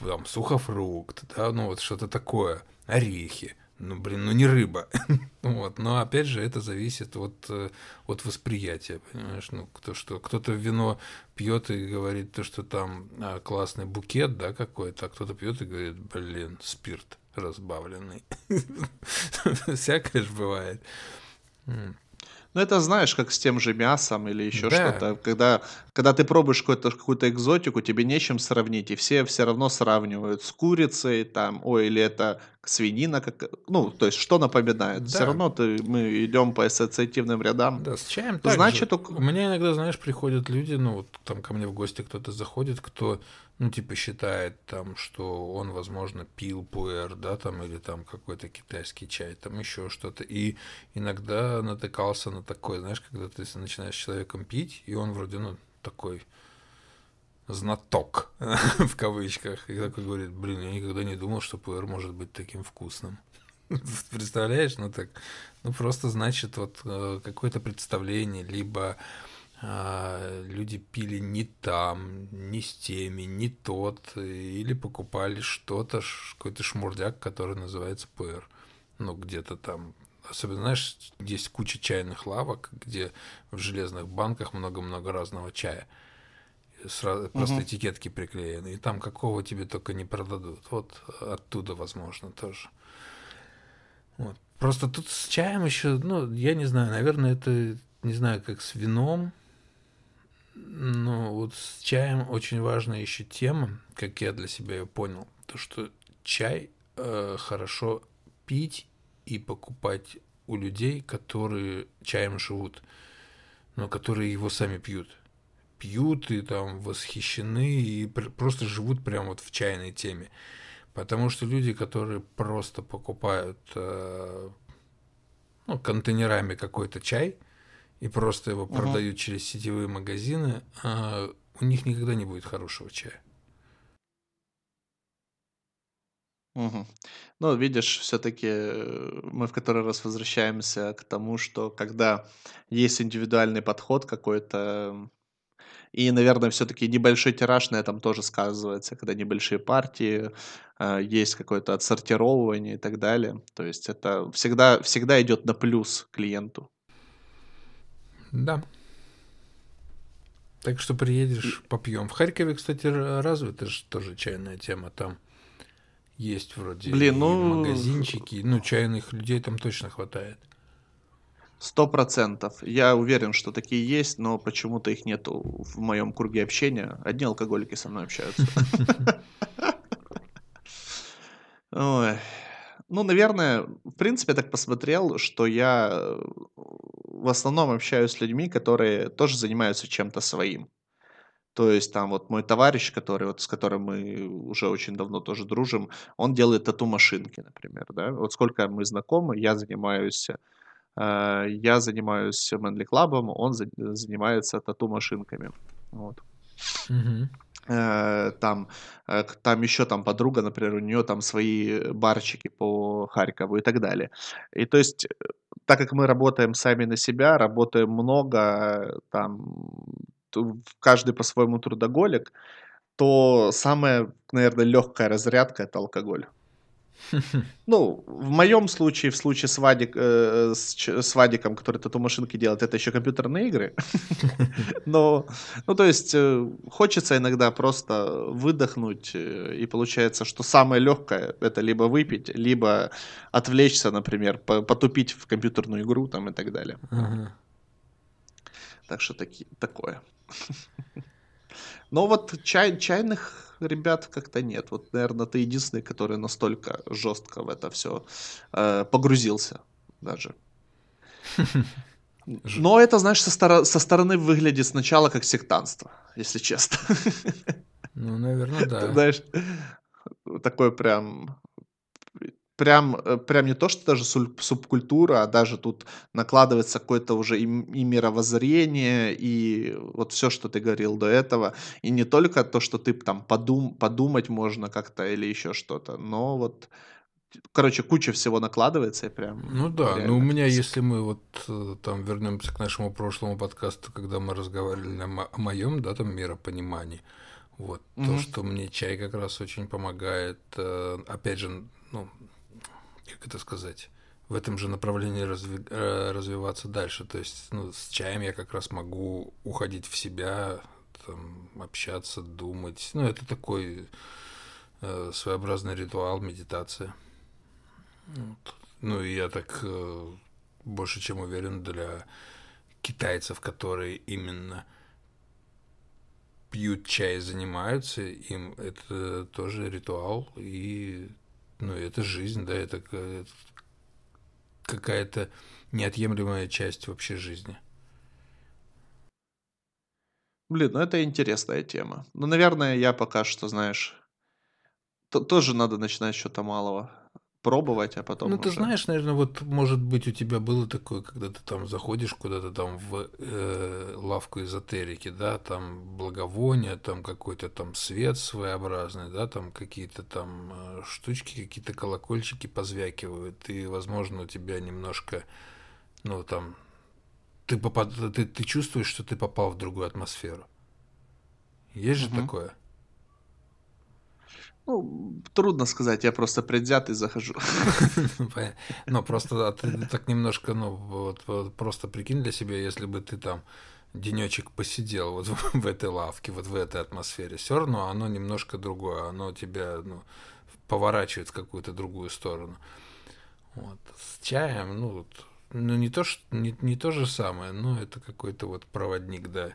там, сухофрукт, да, ну, вот что-то такое, орехи ну, блин, ну не рыба. вот. Но опять же, это зависит от, э, от восприятия, понимаешь? Ну, кто, что, кто-то вино пьет и говорит, то, что там а, классный букет, да, какой-то, а кто-то пьет и говорит, блин, спирт разбавленный. Всякое же бывает. Ну, это знаешь, как с тем же мясом или еще да. что-то. Когда, когда ты пробуешь какую-то, какую-то экзотику, тебе нечем сравнить, и все все равно сравнивают с курицей, там, ой, или это свинина, как, ну, то есть, что напоминает. Да. Все равно ты, мы идем по ассоциативным рядам. Да, с чаем так Значит, же. У меня иногда, знаешь, приходят люди, ну, вот там ко мне в гости кто-то заходит, кто ну, типа, считает там, что он, возможно, пил пуэр, да, там, или там какой-то китайский чай, там еще что-то. И иногда натыкался на такой, знаешь, когда ты начинаешь с человеком пить, и он вроде, ну, такой знаток, в кавычках, и такой говорит, блин, я никогда не думал, что пуэр может быть таким вкусным. Представляешь? Ну так, ну просто значит вот э, какое-то представление, либо люди пили не там, не с теми, не тот, или покупали что-то, какой-то шмурдяк, который называется пуэр. Ну, где-то там Особенно, знаешь, есть куча чайных лавок, где в железных банках много-много разного чая. Сразу, угу. Просто этикетки приклеены. И там какого тебе только не продадут. Вот оттуда, возможно, тоже. Вот. Просто тут с чаем еще, ну, я не знаю, наверное, это, не знаю, как с вином, ну, вот с чаем очень важная еще тема, как я для себя ее понял, то, что чай э, хорошо пить и покупать у людей, которые чаем живут, но которые его сами пьют. Пьют и там восхищены и просто живут прямо вот в чайной теме. Потому что люди, которые просто покупают э, ну, контейнерами какой-то чай, и просто его угу. продают через сетевые магазины, а у них никогда не будет хорошего чая. Угу. Ну, видишь, все-таки э, мы в который раз возвращаемся к тому, что когда есть индивидуальный подход какой-то, и, наверное, все-таки небольшой тираж на этом тоже сказывается, когда небольшие партии, э, есть какое-то отсортировывание и так далее. То есть это всегда, всегда идет на плюс клиенту. Да. Так что приедешь, попьем. В Харькове, кстати, развита же тоже чайная тема. Там есть вроде Блин, ну... магазинчики. Ну, чайных людей там точно хватает. Сто процентов. Я уверен, что такие есть, но почему-то их нету в моем круге общения. Одни алкоголики со мной общаются. Ну, наверное, в принципе, я так посмотрел, что я э, в основном общаюсь с людьми, которые тоже занимаются чем-то своим. То есть там вот мой товарищ, который вот с которым мы уже очень давно тоже дружим, он делает тату-машинки, например, да. Вот сколько мы знакомы, я занимаюсь, э, я занимаюсь Manly Club, он за, занимается тату-машинками, вот. Угу. Э, там, э, там еще там подруга, например, у нее там свои барчики по Харькову и так далее. И то есть, так как мы работаем сами на себя, работаем много, там, каждый по-своему трудоголик, то самая, наверное, легкая разрядка это алкоголь. Ну, в моем случае, в случае с, Вадик, э, с, с Вадиком, который тату-машинки делает, это еще компьютерные игры. Но, ну, то есть, э, хочется иногда просто выдохнуть, э, и получается, что самое легкое это либо выпить, либо отвлечься, например, потупить в компьютерную игру там и так далее. Так что таки, такое. Но вот чай, чайных ребят как-то нет. Вот, наверное, ты единственный, который настолько жестко в это все э, погрузился даже. Но это, знаешь, со, стор- со стороны выглядит сначала как сектанство, если честно. Ну, наверное, да. Знаешь, такой прям прям, э, прям не то, что даже субкультура, а даже тут накладывается какое-то уже и, и мировоззрение, и вот все, что ты говорил до этого. И не только то, что ты там подум, подумать можно как-то или еще что-то, но вот короче, куча всего накладывается и прям. Ну да, ну у меня, если мы вот э, там вернемся к нашему прошлому подкасту, когда мы разговаривали о, о моем, да, там миропонимании, вот угу. то, что мне чай как раз очень помогает, э, опять же, ну как это сказать, в этом же направлении разви, э, развиваться дальше. То есть, ну, с чаем я как раз могу уходить в себя, там, общаться, думать. Ну, это такой э, своеобразный ритуал, медитация. Вот. Ну, и я так э, больше чем уверен для китайцев, которые именно пьют чай, занимаются, им это тоже ритуал, и ну, это жизнь, да, это какая-то неотъемлемая часть вообще жизни. Блин, ну это интересная тема. Ну, наверное, я пока что, знаешь, то- тоже надо начинать с чего-то малого пробовать, а потом Ну, ты уже... знаешь, наверное, вот, может быть, у тебя было такое, когда ты там заходишь куда-то там в э, лавку эзотерики, да, там благовония, там какой-то там свет своеобразный, да, там какие-то там э, штучки, какие-то колокольчики позвякивают, и, возможно, у тебя немножко, ну, там, ты, попад... ты, ты чувствуешь, что ты попал в другую атмосферу. Есть же Мгм. такое? Ну, трудно сказать, я просто предвзятый захожу. Ну, просто а так немножко, ну, вот, просто прикинь для себя, если бы ты там денечек посидел вот в, этой лавке, вот в этой атмосфере, все равно оно немножко другое, оно тебя, ну, поворачивает в какую-то другую сторону. Вот. С чаем, ну, ну не то, что, не, не то же самое, но это какой-то вот проводник, да,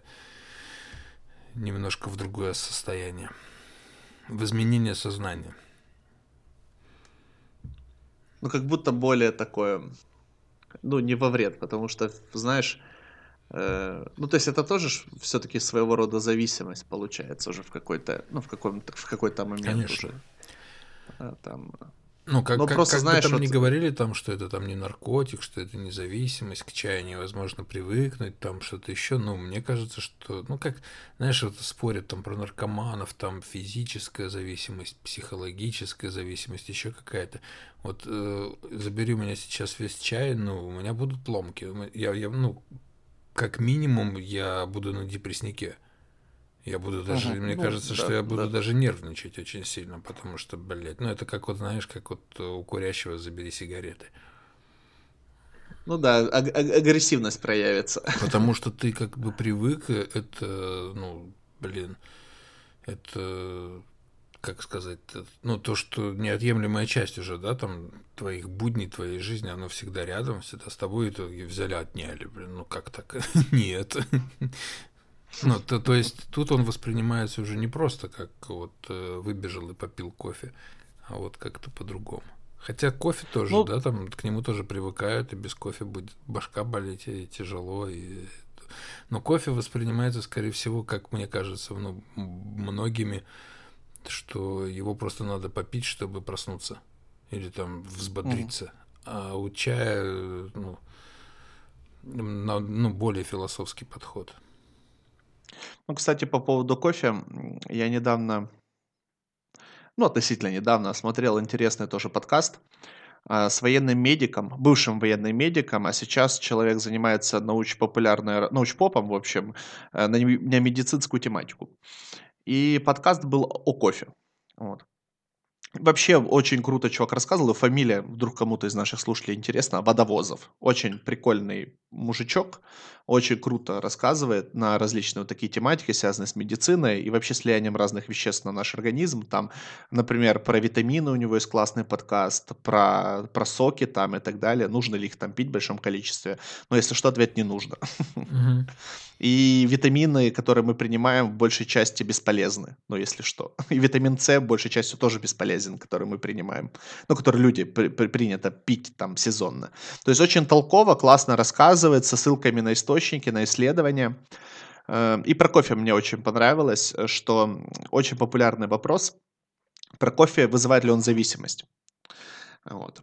немножко в другое состояние, в изменение сознания. Ну, как будто более такое, ну, не во вред, потому что, знаешь, э, ну, то есть это тоже все-таки своего рода зависимость получается уже в какой-то, ну, в каком-то, в какой-то момент Конечно. уже. Э, Там, Ну, как, Ну, как, просто как знаешь, бы там вот- не говорили, там, что это там не наркотик, что это не зависимость, к чаю невозможно привыкнуть, там что-то еще. Ну, мне кажется, что, ну, как, знаешь, вот спорят там про наркоманов, там физическая зависимость, психологическая зависимость, еще какая-то. Вот э, забери у меня сейчас весь чай, ну, у меня будут ломки. Я, я, ну, как минимум, я буду на депресснике. Я буду даже, Мгм. мне Ну, кажется, да, что я буду да. даже нервничать очень сильно, потому что, блядь, ну это как вот, знаешь, как вот у курящего забери сигареты. ну да, аг- аг- агрессивность проявится. Потому что ты как бы привык, э, это, ну, блин, это, как сказать, э, ну, то, что неотъемлемая часть уже, да, там, твоих будней, твоей жизни, оно всегда рядом, всегда с тобой, и взяли, отняли, блин, ну, как так? Нет. Ну, то, то есть тут он воспринимается уже не просто как вот э, выбежал и попил кофе, а вот как-то по-другому. Хотя кофе тоже, Ну- да, там к нему тоже привыкают, и без кофе будет башка болеть, и тяжело, и... Но кофе воспринимается, скорее всего, как мне кажется, ну, многими, что его просто надо попить, чтобы проснуться или там взбодриться. А у чая, э, ну, на- ну, более философский подход. Ну, кстати, по поводу кофе, я недавно, ну, относительно недавно смотрел интересный тоже подкаст а, с военным медиком, бывшим военным медиком, а сейчас человек занимается научно-популярной, научпопом, в общем, э, на медицинскую тематику. И подкаст был о кофе. Вот. Вообще очень круто чувак рассказывал, и фамилия, вдруг кому-то из наших слушателей интересно, Водовозов. Очень прикольный мужичок, очень круто рассказывает на различные вот такие тематики, связанные с медициной и вообще с влиянием разных веществ на наш организм. Там, например, про витамины у него есть классный подкаст, про, про соки там и так далее. Нужно ли их там пить в большом количестве? Но если что, ответ не нужно. Мгм. И витамины, которые мы принимаем, в большей части бесполезны, ну, если что. И витамин С, большей частью, тоже бесполезен, который мы принимаем. Ну, который люди при- при- принято пить там сезонно. То есть очень толково, классно рассказывает, со ссылками на источники, на исследования. Э, И про кофе мне очень понравилось, э, что очень популярный вопрос про кофе, вызывает ли он зависимость. Вот.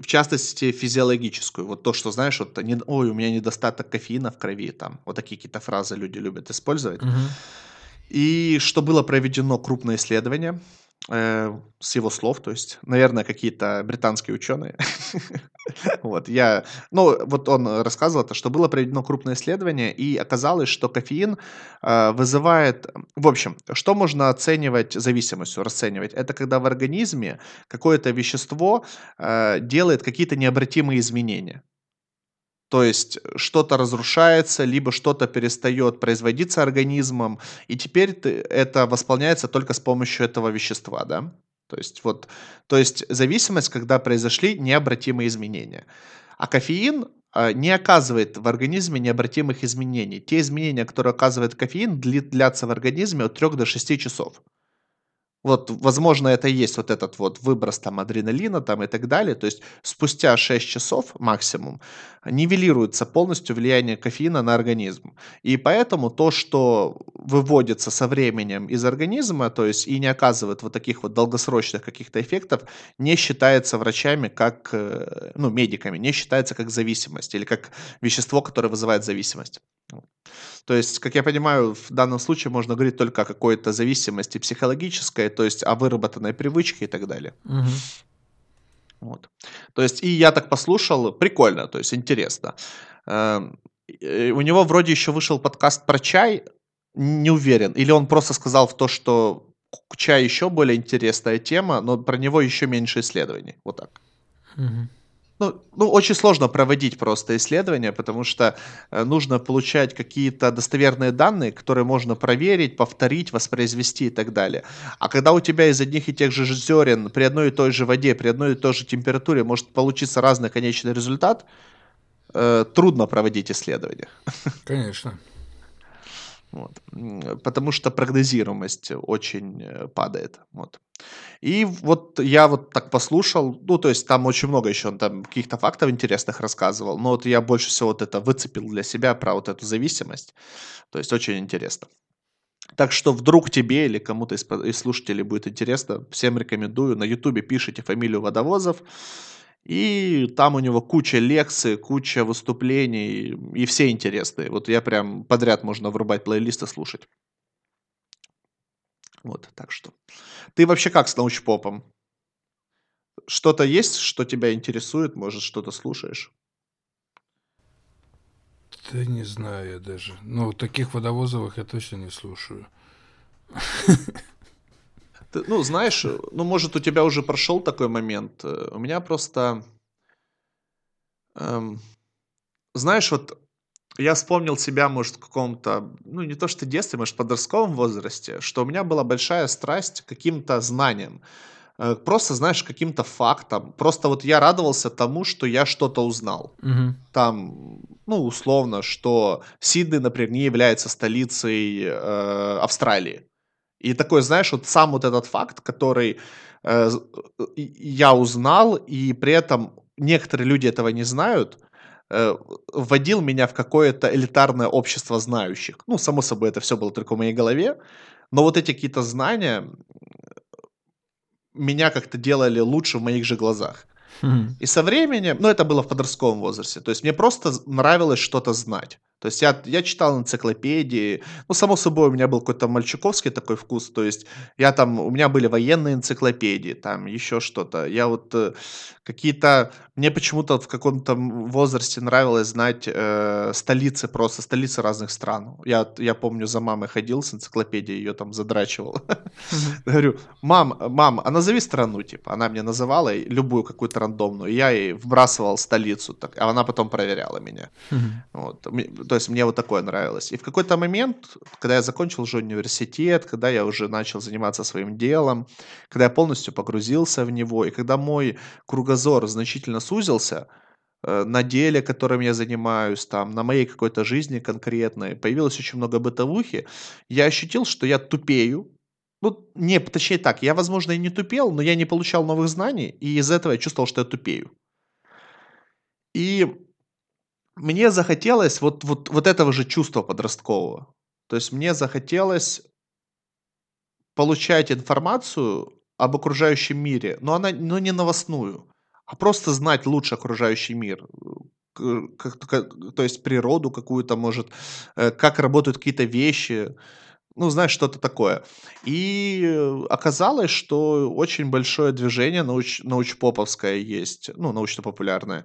В частности, физиологическую. Вот то, что, знаешь, вот, не- ой, у меня недостаток кофеина в крови, там, вот такие какие-то фразы люди любят использовать. Мгм. И что было проведено крупное исследование, с его слов, то есть, наверное, какие-то британские ученые. Вот, я, ну, вот он рассказывал, то, что было проведено крупное исследование, и оказалось, что кофеин э, вызывает, в общем, что можно оценивать зависимостью, расценивать? Это когда в организме какое-то вещество э, делает какие-то необратимые изменения. То есть что-то разрушается, либо что-то перестает производиться организмом, и теперь это восполняется только с помощью этого вещества, да? То есть вот, то есть зависимость, когда произошли необратимые изменения. А кофеин а, не оказывает в организме необратимых изменений. Те изменения, которые оказывает кофеин, длятся в организме от 3 до 6 часов. Вот, возможно, это и есть вот этот вот выброс там адреналина там и так далее. То есть спустя 6 часов максимум нивелируется полностью влияние кофеина на организм. И поэтому то, что выводится со временем из организма, то есть и не оказывает вот таких вот долгосрочных каких-то эффектов, не считается врачами как, э, ну, медиками, не считается как зависимость или как вещество, которое вызывает зависимость. То есть, как я понимаю, в данном случае можно говорить только о какой-то зависимости психологической, то есть о выработанной привычке и так далее. Угу. Вот. То есть, и я так послушал, прикольно, то есть интересно. Эм, у него вроде еще вышел подкаст про чай, не уверен. Или он просто сказал в то, что чай еще более интересная тема, но про него еще меньше исследований. Вот так. Угу. Ну, ну, очень сложно проводить просто исследования, потому что э, нужно получать какие-то достоверные данные, которые можно проверить, повторить, воспроизвести и так далее. А когда у тебя из одних и тех же зерен при одной и той же воде, при одной и той же температуре может получиться разный конечный результат, э, трудно проводить исследования. Конечно. Вот. Потому что прогнозируемость очень э, падает. Вот. И вот я вот так послушал, ну, то есть там очень много еще он там каких-то фактов интересных рассказывал, но вот я больше всего вот это выцепил для себя про вот эту зависимость. То есть очень интересно. Так что вдруг тебе или кому-то из, слушателей будет интересно, всем рекомендую. На ютубе пишите фамилию водовозов. И там у него куча лекций, куча выступлений, и все интересные. Вот я прям подряд можно врубать плейлисты слушать. Вот, так что. Ты вообще как с научпопом? Что-то есть, что тебя интересует? Может, что-то слушаешь? Да не знаю я даже. Ну, таких водовозовых я точно не слушаю. Ты, ну, знаешь, ну, может, у тебя уже прошел такой момент. У меня просто... Эм, знаешь, вот я вспомнил себя, может, в каком-то, ну, не то что детстве, может, в подростковом возрасте, что у меня была большая страсть к каким-то знаниям. Э, просто, знаешь, каким-то фактом. Просто вот я радовался тому, что я что-то узнал. Угу. Там, ну, условно, что Сидней, например, не является столицей э, Австралии. И такой, знаешь, вот сам вот этот факт, который э, я узнал, и при этом некоторые люди этого не знают, э, вводил меня в какое-то элитарное общество знающих. Ну, само собой, это все было только в моей голове, но вот эти какие-то знания меня как-то делали лучше в моих же глазах. И со временем, ну, это было в подростковом возрасте, то есть мне просто нравилось что-то знать. То есть я, я читал энциклопедии, ну, само собой, у меня был какой-то мальчиковский такой вкус, то есть я там, у меня были военные энциклопедии, там еще что-то. Я вот э, какие-то, мне почему-то в каком-то возрасте нравилось знать э, столицы просто, столицы разных стран. Я, я помню, за мамой ходил с энциклопедией, ее там задрачивал. Говорю, мам, мам, а назови страну, типа. Она мне называла любую какую-то рандомную, я ей вбрасывал столицу, так, а она потом проверяла меня. Вот то есть мне вот такое нравилось. И в какой-то момент, когда я закончил уже университет, когда я уже начал заниматься своим делом, когда я полностью погрузился в него, и когда мой кругозор значительно сузился, э, на деле, которым я занимаюсь, там, на моей какой-то жизни конкретной, появилось очень много бытовухи, я ощутил, что я тупею, ну, не, точнее так, я, возможно, и не тупел, но я не получал новых знаний, и из этого я чувствовал, что я тупею. И мне захотелось вот, вот, вот этого же чувства подросткового. То есть мне захотелось получать информацию об окружающем мире, но она но не новостную, а просто знать лучше окружающий мир. Как, как, то есть природу какую-то, может, э, как работают какие-то вещи. Ну, знаешь, что-то такое. И оказалось, что очень большое движение науч, научпоповское есть, ну, научно-популярное, э,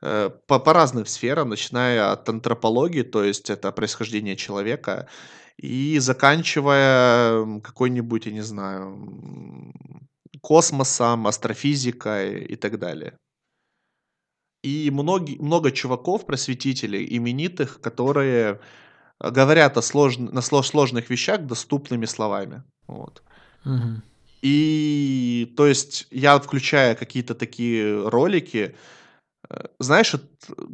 по, по разным сферам, начиная от антропологии, то есть это происхождение человека, и заканчивая какой-нибудь, я не знаю, космосом, астрофизикой и так далее. И многие, много чуваков, просветителей, именитых, которые говорят о слож... на сложных вещах доступными словами. Вот. Угу. И то есть я включая какие-то такие ролики, э, знаешь,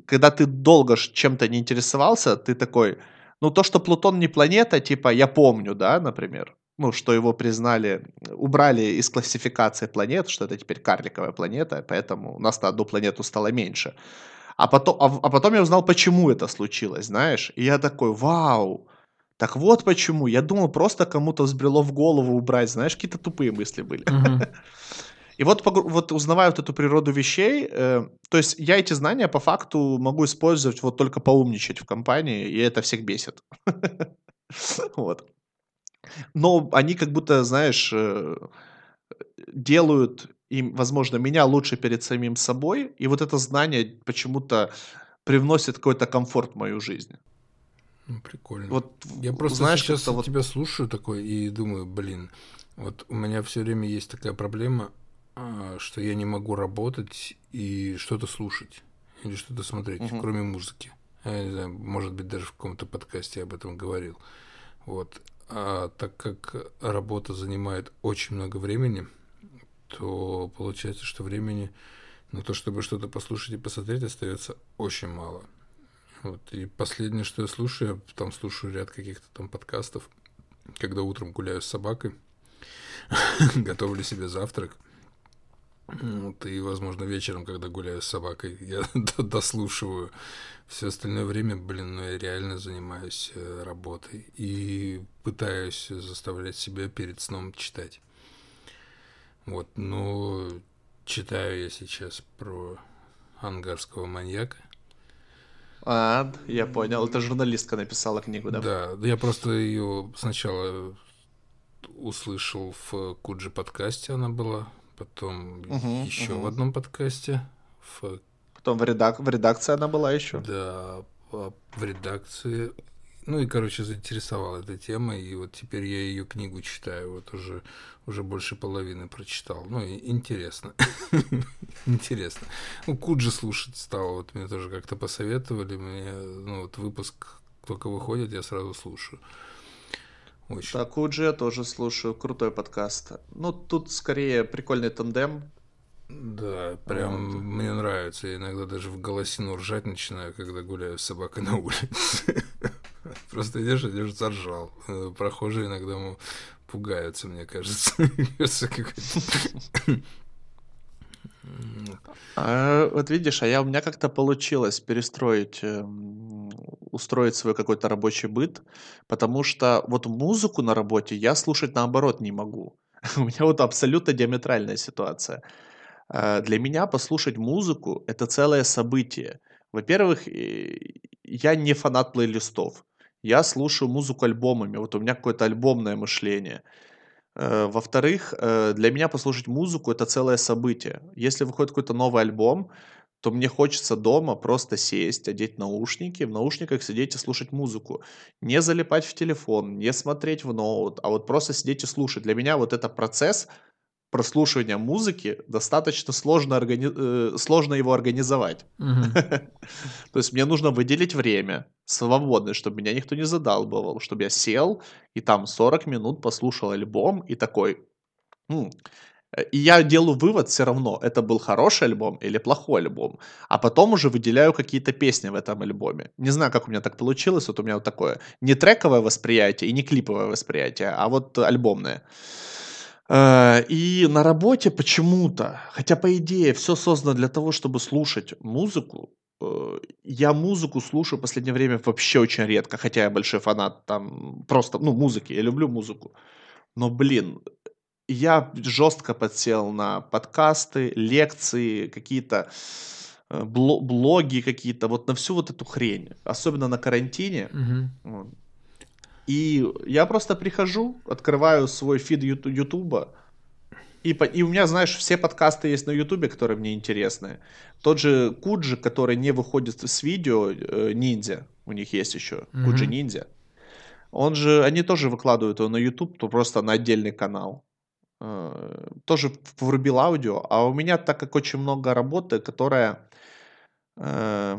когда ты долго чем-то не интересовался, ты такой, ну то, что Плутон не планета, типа я помню, да, например, ну что его признали, убрали из классификации планет, что это теперь карликовая планета, поэтому у нас на одну планету стало меньше. А потом, а, а потом я узнал, почему это случилось, знаешь. И я такой, вау, так вот почему. Я думал, просто кому-то взбрело в голову убрать, знаешь, какие-то тупые мысли были. И вот, вот узнавая вот эту природу вещей, э, то есть я эти знания по факту могу использовать вот только поумничать в компании, и это всех бесит. Вот. Но они как будто, знаешь, э, делают и, возможно, меня лучше перед самим собой, и вот это знание почему-то привносит какой-то комфорт в мою жизнь. Ну, прикольно. Вот, Я просто знаешь, сейчас вот... тебя слушаю такой и думаю, блин, вот у меня все время есть такая проблема, что я не могу работать и что-то слушать или что-то смотреть, угу. кроме музыки. Я не знаю, может быть, даже в каком-то подкасте я об этом говорил. Вот. А так как работа занимает очень много времени, то получается, что времени на то, чтобы что-то послушать и посмотреть, остается очень мало. Вот. И последнее, что я слушаю, я там слушаю ряд каких-то там подкастов, когда утром гуляю с собакой, готовлю себе завтрак. Вот, и, возможно, вечером, когда гуляю с собакой, я дослушиваю. Все остальное время, блин, ну я реально занимаюсь э, работой и пытаюсь заставлять себя перед сном читать. Вот, ну, читаю я сейчас про ангарского маньяка. А, я понял. Это журналистка написала книгу, да? Да, я просто ее сначала услышал в Куджи подкасте, она была, потом угу, еще угу. в одном подкасте. В... Потом в, редак... в редакции она была еще. Да, в редакции ну и, короче, заинтересовала эта тема, и вот теперь я ее книгу читаю, вот уже, уже больше половины прочитал. Ну, и интересно. интересно. Ну, Куджи слушать стал, вот мне тоже как-то посоветовали, мне, ну, вот выпуск только выходит, я сразу слушаю. Очень. Да, Куджи я тоже слушаю, крутой подкаст. Ну, тут скорее прикольный тандем, да, прям вот. мне нравится. Я иногда даже в голосину ржать начинаю, когда гуляю с собакой на улице. Просто идешь, идешь, заржал. Э, прохожие иногда пугаются, мне кажется. А, вот видишь, а я у меня как-то получилось перестроить, э, устроить свой какой-то рабочий быт, потому что вот музыку на работе я слушать наоборот не могу. У меня вот абсолютно диаметральная ситуация. А, для меня послушать музыку это целое событие. Во-первых, я не фанат плейлистов. Я слушаю музыку альбомами. Вот у меня какое-то альбомное мышление. Э, во-вторых, э, для меня послушать музыку это целое событие. Если выходит какой-то новый альбом, то мне хочется дома просто сесть, одеть наушники, в наушниках сидеть и слушать музыку. Не залипать в телефон, не смотреть в ноут, а вот просто сидеть и слушать. Для меня вот это процесс прослушивания музыки достаточно сложно, органи... э, сложно его организовать. То есть мне нужно выделить время свободное, чтобы меня никто не задалбывал, чтобы я сел и там 40 минут послушал альбом и такой... И я делаю вывод все равно, это был хороший альбом или плохой альбом. А потом уже выделяю какие-то песни в этом альбоме. Не знаю, как у меня так получилось. Вот у меня вот такое не трековое восприятие и не клиповое восприятие, а вот альбомное. Э, и на работе почему-то, хотя по идее все создано для того, чтобы слушать музыку, э, я музыку слушаю в последнее время вообще очень редко, хотя я большой фанат там просто, ну, музыки, я люблю музыку. Но, блин, я жестко подсел на подкасты, лекции, какие-то э, блоги какие-то, вот на всю вот эту хрень, особенно на карантине. Угу. И я просто прихожу, открываю свой фид Ютуба, и, и у меня, знаешь, все подкасты есть на Ютубе, которые мне интересны. Тот же Куджи, который не выходит с видео, э, ниндзя, у них есть еще, mm-hmm. Куджи ниндзя. Он же, они тоже выкладывают его на YouTube, то просто на отдельный канал. Э, тоже врубил аудио, а у меня, так как очень много работы, которая э,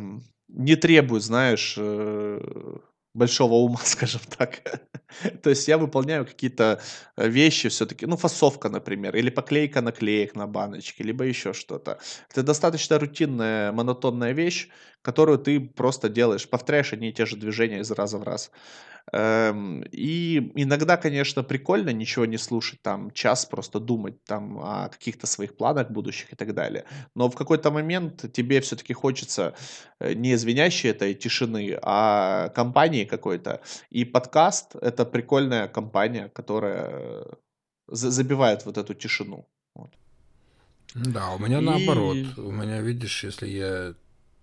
не требует, знаешь, э, большого ума, скажем так. То есть я выполняю какие-то э, вещи все-таки, ну, фасовка, например, или поклейка наклеек на баночке, либо еще что-то. Это достаточно рутинная, монотонная вещь, которую ты просто делаешь, повторяешь одни и те же движения из раза в раз. Эм, и иногда, конечно, прикольно ничего не слушать, там час просто думать там о каких-то своих планах будущих и так далее. Но в какой-то момент тебе все-таки хочется э, не звенящей этой тишины, а компании какой-то. И подкаст — это прикольная компания, которая забивает вот эту тишину. Вот. Да, у меня и... наоборот. У меня, видишь, если я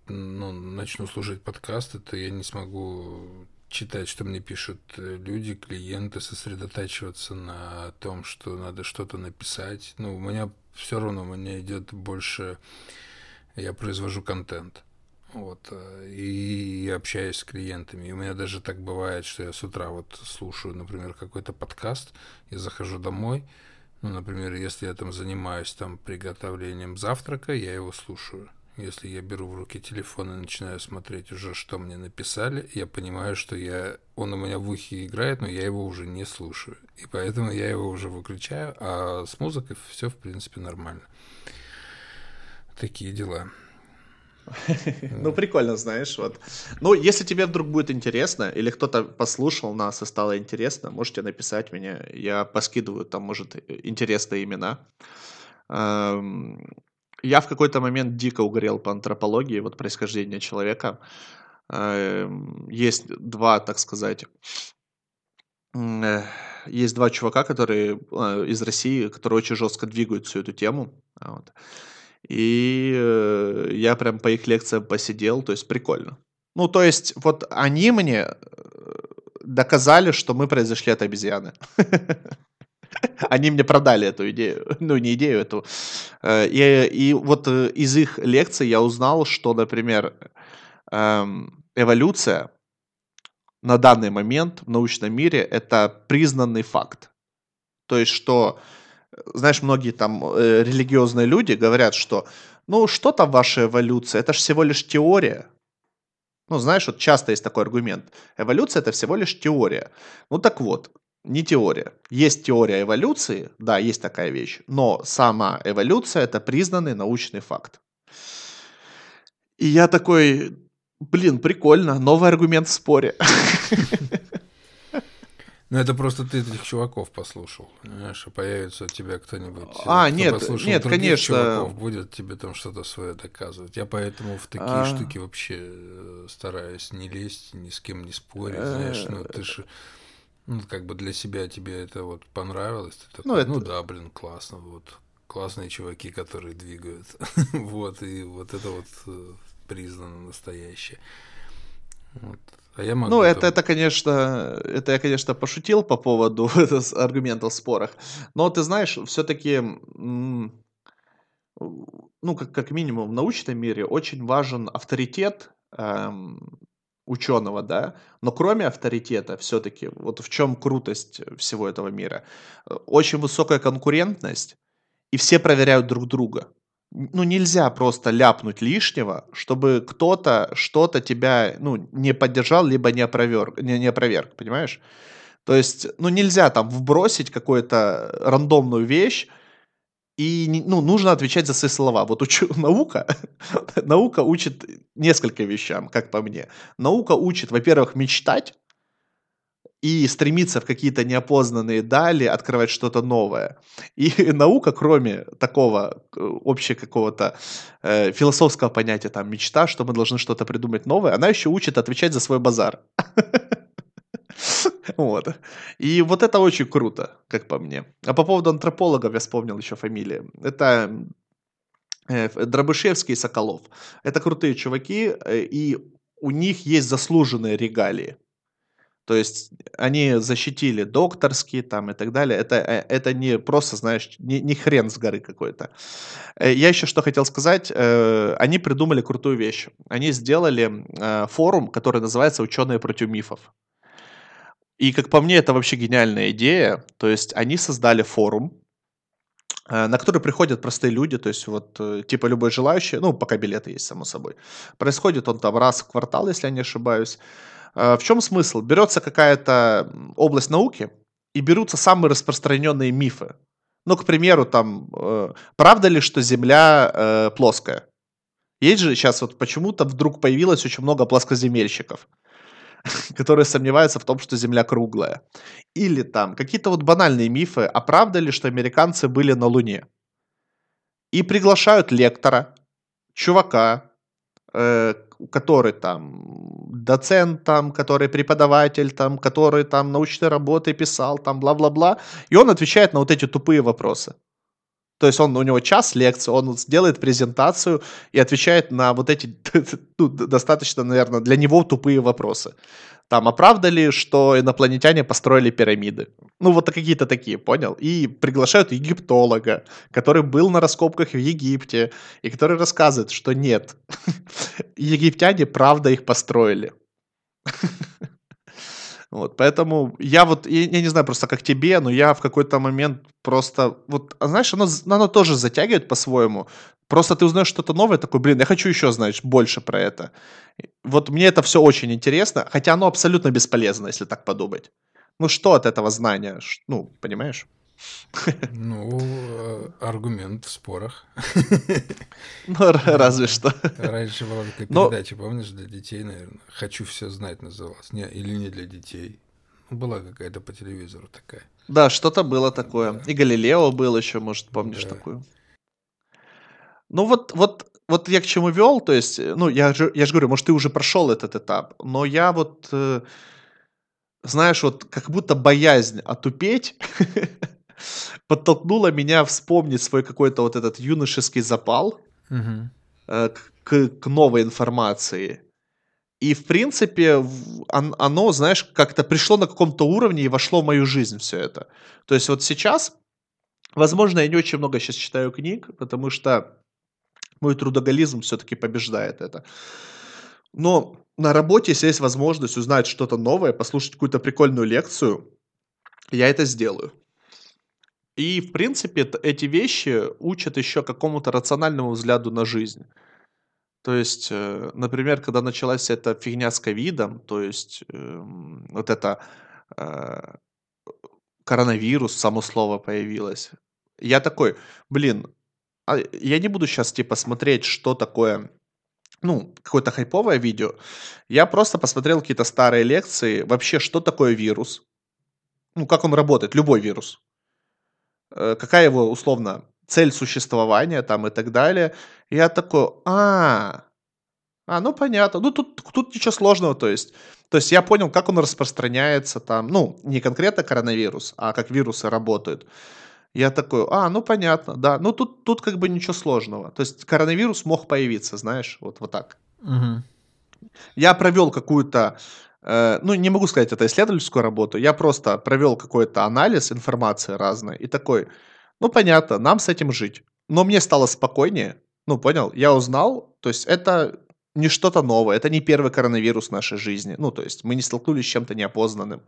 ну, начну слушать подкасты, то я не смогу читать, что мне пишут э, люди, клиенты, сосредотачиваться на том, что надо что-то написать. Ну, у меня все равно, у меня идет больше, я произвожу контент. Вот, э, и общаюсь с клиентами. И у меня даже так бывает, что я с утра вот слушаю, например, какой-то подкаст, я захожу домой, ну, например, если я там занимаюсь там приготовлением завтрака, я его слушаю. Если я беру в руки телефон и начинаю смотреть уже, что мне написали, я понимаю, что я, он у меня в ухе играет, но я его уже не слушаю. И поэтому я его уже выключаю, а с музыкой все, в принципе, нормально. Такие дела. Ну, прикольно, знаешь, вот. Ну, если тебе вдруг будет интересно, или кто-то послушал нас и стало интересно, можете написать мне, я поскидываю там, может, интересные имена. Я в какой-то момент дико угорел по антропологии, вот происхождения человека. Эм, есть два, так сказать, э, есть два чувака, которые э, из России, которые очень жестко двигают всю эту тему. Вот. И э, я прям по их лекциям посидел, то есть прикольно. Ну, то есть, вот они мне доказали, что мы произошли от обезьяны. Они мне продали эту идею, ну не идею эту. Э, и, и вот э, из их лекций я узнал, что, например, эм, эволюция на данный момент в научном мире это признанный факт. То есть, что, знаешь, многие там э, религиозные люди говорят, что ну что там ваша эволюция, это же всего лишь теория. Ну, знаешь, вот часто есть такой аргумент. Эволюция это всего лишь теория. Ну так вот, не теория. Есть теория эволюции, да, есть такая вещь, но сама эволюция это признанный научный факт. И я такой, блин, прикольно, новый аргумент в споре. Ну, это просто ты этих чуваков послушал, понимаешь, а появится у тебя кто-нибудь, а, кто нет, нет, конечно. чуваков, будет тебе там что-то свое доказывать. Я поэтому в такие а... штуки вообще э, стараюсь не лезть, ни с кем не спорить, знаешь, ну, ты же ну, как бы для себя тебе это вот понравилось, ты такой, ну, это... ну да, блин, классно, вот классные чуваки, которые двигают, вот, и вот это вот э, признано настоящее. Вот. А я могу ну, это, это, конечно, это я, конечно, пошутил по поводу аргументов в спорах. Но ты знаешь, все-таки, ну, как, как минимум в научном мире очень важен авторитет эм, ученого, да, но кроме авторитета все-таки, вот в чем крутость всего этого мира, э, очень высокая конкурентность, и все проверяют друг друга. Ну, нельзя просто ляпнуть лишнего, чтобы кто-то что-то тебя, ну, не поддержал, либо не опроверг, не, не опроверг, понимаешь? То есть, ну, нельзя там вбросить какую-то рандомную вещь, и ну, нужно отвечать за свои слова. Вот учу, наука, наука учит несколько вещам, как по мне. Наука учит, во-первых, мечтать и стремиться в какие-то неопознанные дали, открывать что-то новое. И наука, кроме такого э, общего какого-то э, философского понятия, там, мечта, что мы должны что-то придумать новое, она еще учит отвечать за свой базар. Вот. И вот это очень круто, как по мне. А по поводу антропологов я вспомнил еще фамилии. Это э, Дробышевский и Соколов. Это крутые чуваки, э, и у них есть заслуженные регалии. То есть они защитили докторские там и так далее. Это, э, это не просто, знаешь, не, не хрен с горы какой-то. Я еще что хотел сказать. Они придумали крутую вещь. Они сделали форум, который называется «Ученые против мифов». И, как по мне, это вообще гениальная идея. То есть они создали форум, на который приходят простые люди, то есть вот типа любой желающий, ну, пока билеты есть, само собой. Происходит он там раз в квартал, если я не ошибаюсь. А, в чем смысл? Берется какая-то область науки, и берутся самые распространенные мифы. Ну, к примеру, там, э, правда ли, что Земля э, плоская? Есть же сейчас вот почему-то вдруг появилось очень много плоскоземельщиков, которые сомневаются в том, что Земля круглая. Или там какие-то вот банальные мифы, а правда ли, что американцы были на Луне? И приглашают лектора, чувака, э, который там доцент, там, который преподаватель, там, который там научные работы писал, там, бла-бла-бла, и он отвечает на вот эти тупые вопросы. То есть он, у него час лекции, он сделает презентацию и отвечает на вот эти ну, достаточно, наверное, для него тупые вопросы. Там, а правда ли, что инопланетяне построили пирамиды? Ну, вот какие-то такие, понял? И приглашают египтолога, который был на раскопках в Египте, и который рассказывает, что нет, египтяне правда их построили. Вот, поэтому я вот, я, я не знаю просто как тебе, но я в какой-то момент просто, вот, а знаешь, оно, оно тоже затягивает по-своему. Просто ты узнаешь что-то новое, такой, блин, я хочу еще, знаешь, больше про это. Вот мне это все очень интересно, хотя оно абсолютно бесполезно, если так подумать. Ну что от этого знания? Ну, понимаешь? Ну, э, аргумент в спорах. Ну, разве что. Раньше была такая передача, помнишь, для детей, наверное. «Хочу все знать» называлась. Не, или не для детей. Ну, была какая-то по телевизору такая. Да, что-то было такое. И Галилео был еще, может, помнишь такую. Ну вот, вот, вот я к чему вел, то есть, ну, я же, я же говорю, может, ты уже прошел этот этап, но я вот, э, знаешь, вот как будто боязнь отупеть подтолкнула меня вспомнить свой какой-то вот этот юношеский запал угу. к, к новой информации. И, в принципе, оно, знаешь, как-то пришло на каком-то уровне и вошло в мою жизнь все это. То есть вот сейчас, возможно, я не очень много сейчас читаю книг, потому что мой трудоголизм все-таки побеждает это. Но на работе, если есть возможность узнать что-то новое, послушать какую-то прикольную лекцию, я это сделаю. И, в принципе, эти вещи учат еще какому-то рациональному взгляду на жизнь. То есть, э, например, когда началась эта фигня с ковидом, то есть э, вот это э, коронавирус, само слово появилось, я такой, блин, а я не буду сейчас типа смотреть, что такое ну, какое-то хайповое видео. Я просто посмотрел какие-то старые лекции, вообще, что такое вирус, ну, как он работает, любой вирус. Э, какая его, условно, цель существования там и так далее. И я такой, а, а, ну понятно. Ну тут, тут ничего сложного, то есть. То есть я понял, как он распространяется там, ну, не конкретно коронавирус, а как вирусы работают. Я такой, а, ну понятно, да. Ну тут, тут как бы ничего сложного. То есть коронавирус мог появиться, знаешь, вот, вот так. Угу. Я провел какую-то ну, не могу сказать, это исследовательскую работу, я просто провел какой-то анализ информации разной и такой, ну, понятно, нам с этим жить. Но мне стало спокойнее, ну, понял, я узнал, то есть это не что-то новое, это не первый коронавирус в нашей жизни, ну, то есть мы не столкнулись с чем-то неопознанным.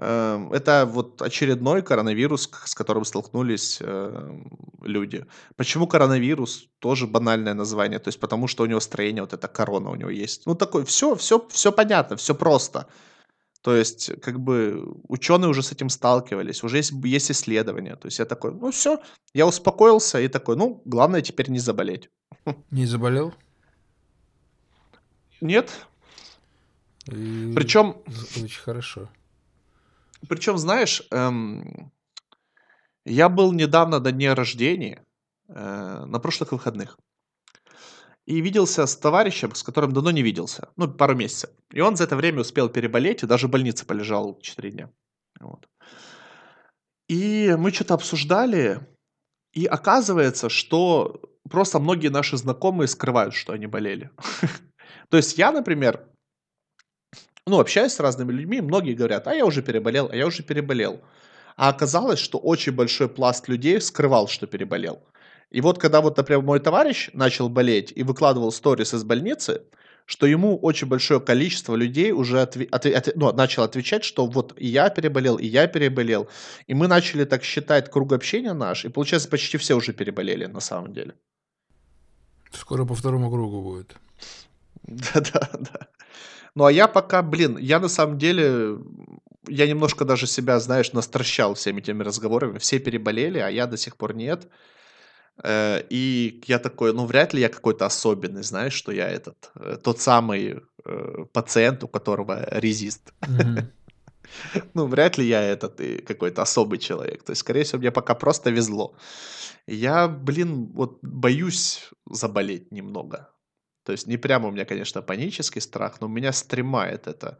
Эм, это вот очередной коронавирус, с которым столкнулись э, люди. Почему коронавирус? Тоже банальное название. То есть потому что у него строение, вот эта корона у него есть. Ну такой, все, все, все понятно, все просто. То есть, как бы, ученые уже с этим сталкивались, уже есть, есть исследования. То есть я такой, ну все, я успокоился и такой, ну, главное теперь не заболеть. Не заболел? Нет. И... Причем... Очень хорошо. Причем, знаешь, эм, я был недавно до дня рождения, э, на прошлых выходных. И виделся с товарищем, с которым давно не виделся. Ну, пару месяцев. И он за это время успел переболеть и даже в больнице полежал 4 дня. Вот. И мы что-то обсуждали. И оказывается, что просто многие наши знакомые скрывают, что они болели. То есть я, например, ну, общаюсь с разными людьми, многие говорят, а я уже переболел, а я уже переболел. А оказалось, что очень большой пласт людей скрывал, что переболел. И вот когда вот, например, мой товарищ начал болеть и выкладывал сторис из больницы, что ему очень большое количество людей уже отве- от- от- ну, начал отвечать, что вот и я переболел, и я переболел. И мы начали так считать круг общения наш, и получается почти все уже переболели на самом деле. Скоро по второму кругу будет. Да-да, да. Ну а я пока, блин, я на самом деле, я немножко даже себя, знаешь, настращал всеми теми разговорами. Все переболели, а я до сих пор нет. Э, и я такой, ну, вряд ли я какой-то особенный, знаешь, что я этот, э, тот самый э, пациент, у которого резист. Ну, вряд ли я этот и какой-то особый человек. То есть, скорее всего, мне пока просто везло. Я, блин, вот боюсь заболеть немного. То есть, не прямо у меня, конечно, панический страх, но меня стремает это.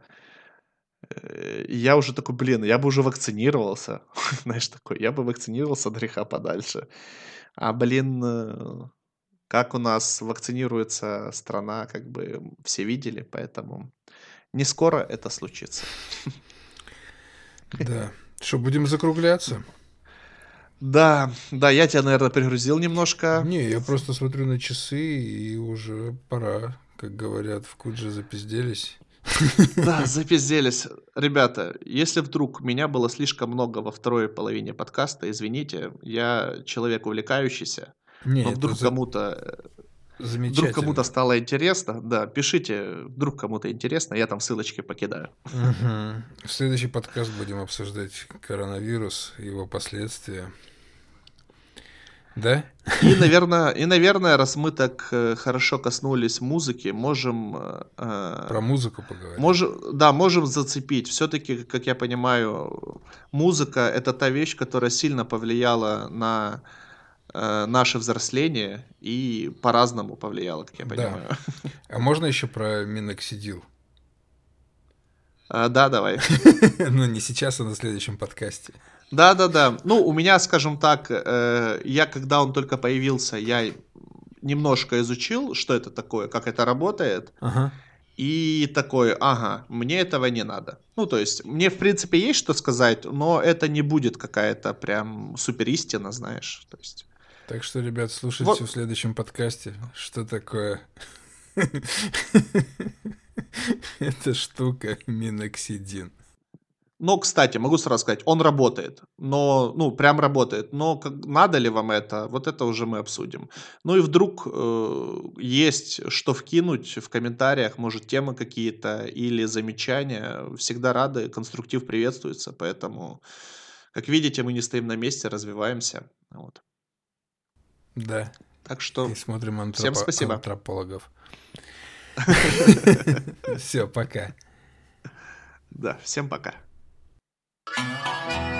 И я уже такой, блин, я бы уже вакцинировался. Знаешь, такой, я бы вакцинировался от греха подальше. А, блин, э, как у нас вакцинируется страна, как бы все видели, поэтому не скоро это случится. Да. Что, будем закругляться? Да, да, я тебя, наверное, перегрузил немножко. Не, я просто смотрю на часы, и уже пора, как говорят, в Кудже запизделись. Да, запизделись. Ребята, если вдруг меня было слишком много во второй половине подкаста, извините, я человек увлекающийся. Не, но вдруг за... кому-то Вдруг кому-то стало интересно, да, пишите, вдруг кому-то интересно, я там ссылочки покидаю. Угу. В следующий подкаст будем обсуждать коронавирус, его последствия. Да? И, наверное, и, наверное, раз мы так э, хорошо коснулись музыки, можем... Э, Про музыку поговорить. Можем, да, можем зацепить. Все-таки, как я понимаю, музыка — это та вещь, которая сильно повлияла на э, наше взросление и по-разному повлияла, как я понимаю. Да. А можно еще про миноксидил? А, да, давай. Ну, не сейчас, а на следующем подкасте. Да, да, да. Ну, у меня, скажем так, э, я когда он только появился, я немножко изучил, что это такое, как это работает. Ага. И такой, ага, мне этого не надо. Ну, то есть, мне, в принципе, есть что сказать, но это не будет какая-то прям супер истина, знаешь. То есть... Так что, ребят, слушайте вот. в следующем подкасте, что такое эта штука миноксидин. Но, кстати, могу сразу сказать, он работает. Но, ну, прям работает. Но как, надо ли вам это, вот это уже мы обсудим. Ну и вдруг э, есть что вкинуть в комментариях, может, темы какие-то или замечания. Всегда рады, конструктив приветствуется. Поэтому, как видите, мы не стоим на месте, развиваемся. Вот. Да. Так что И смотрим антропо- всем спасибо. антропологов. Все, пока. Да, всем пока. thank you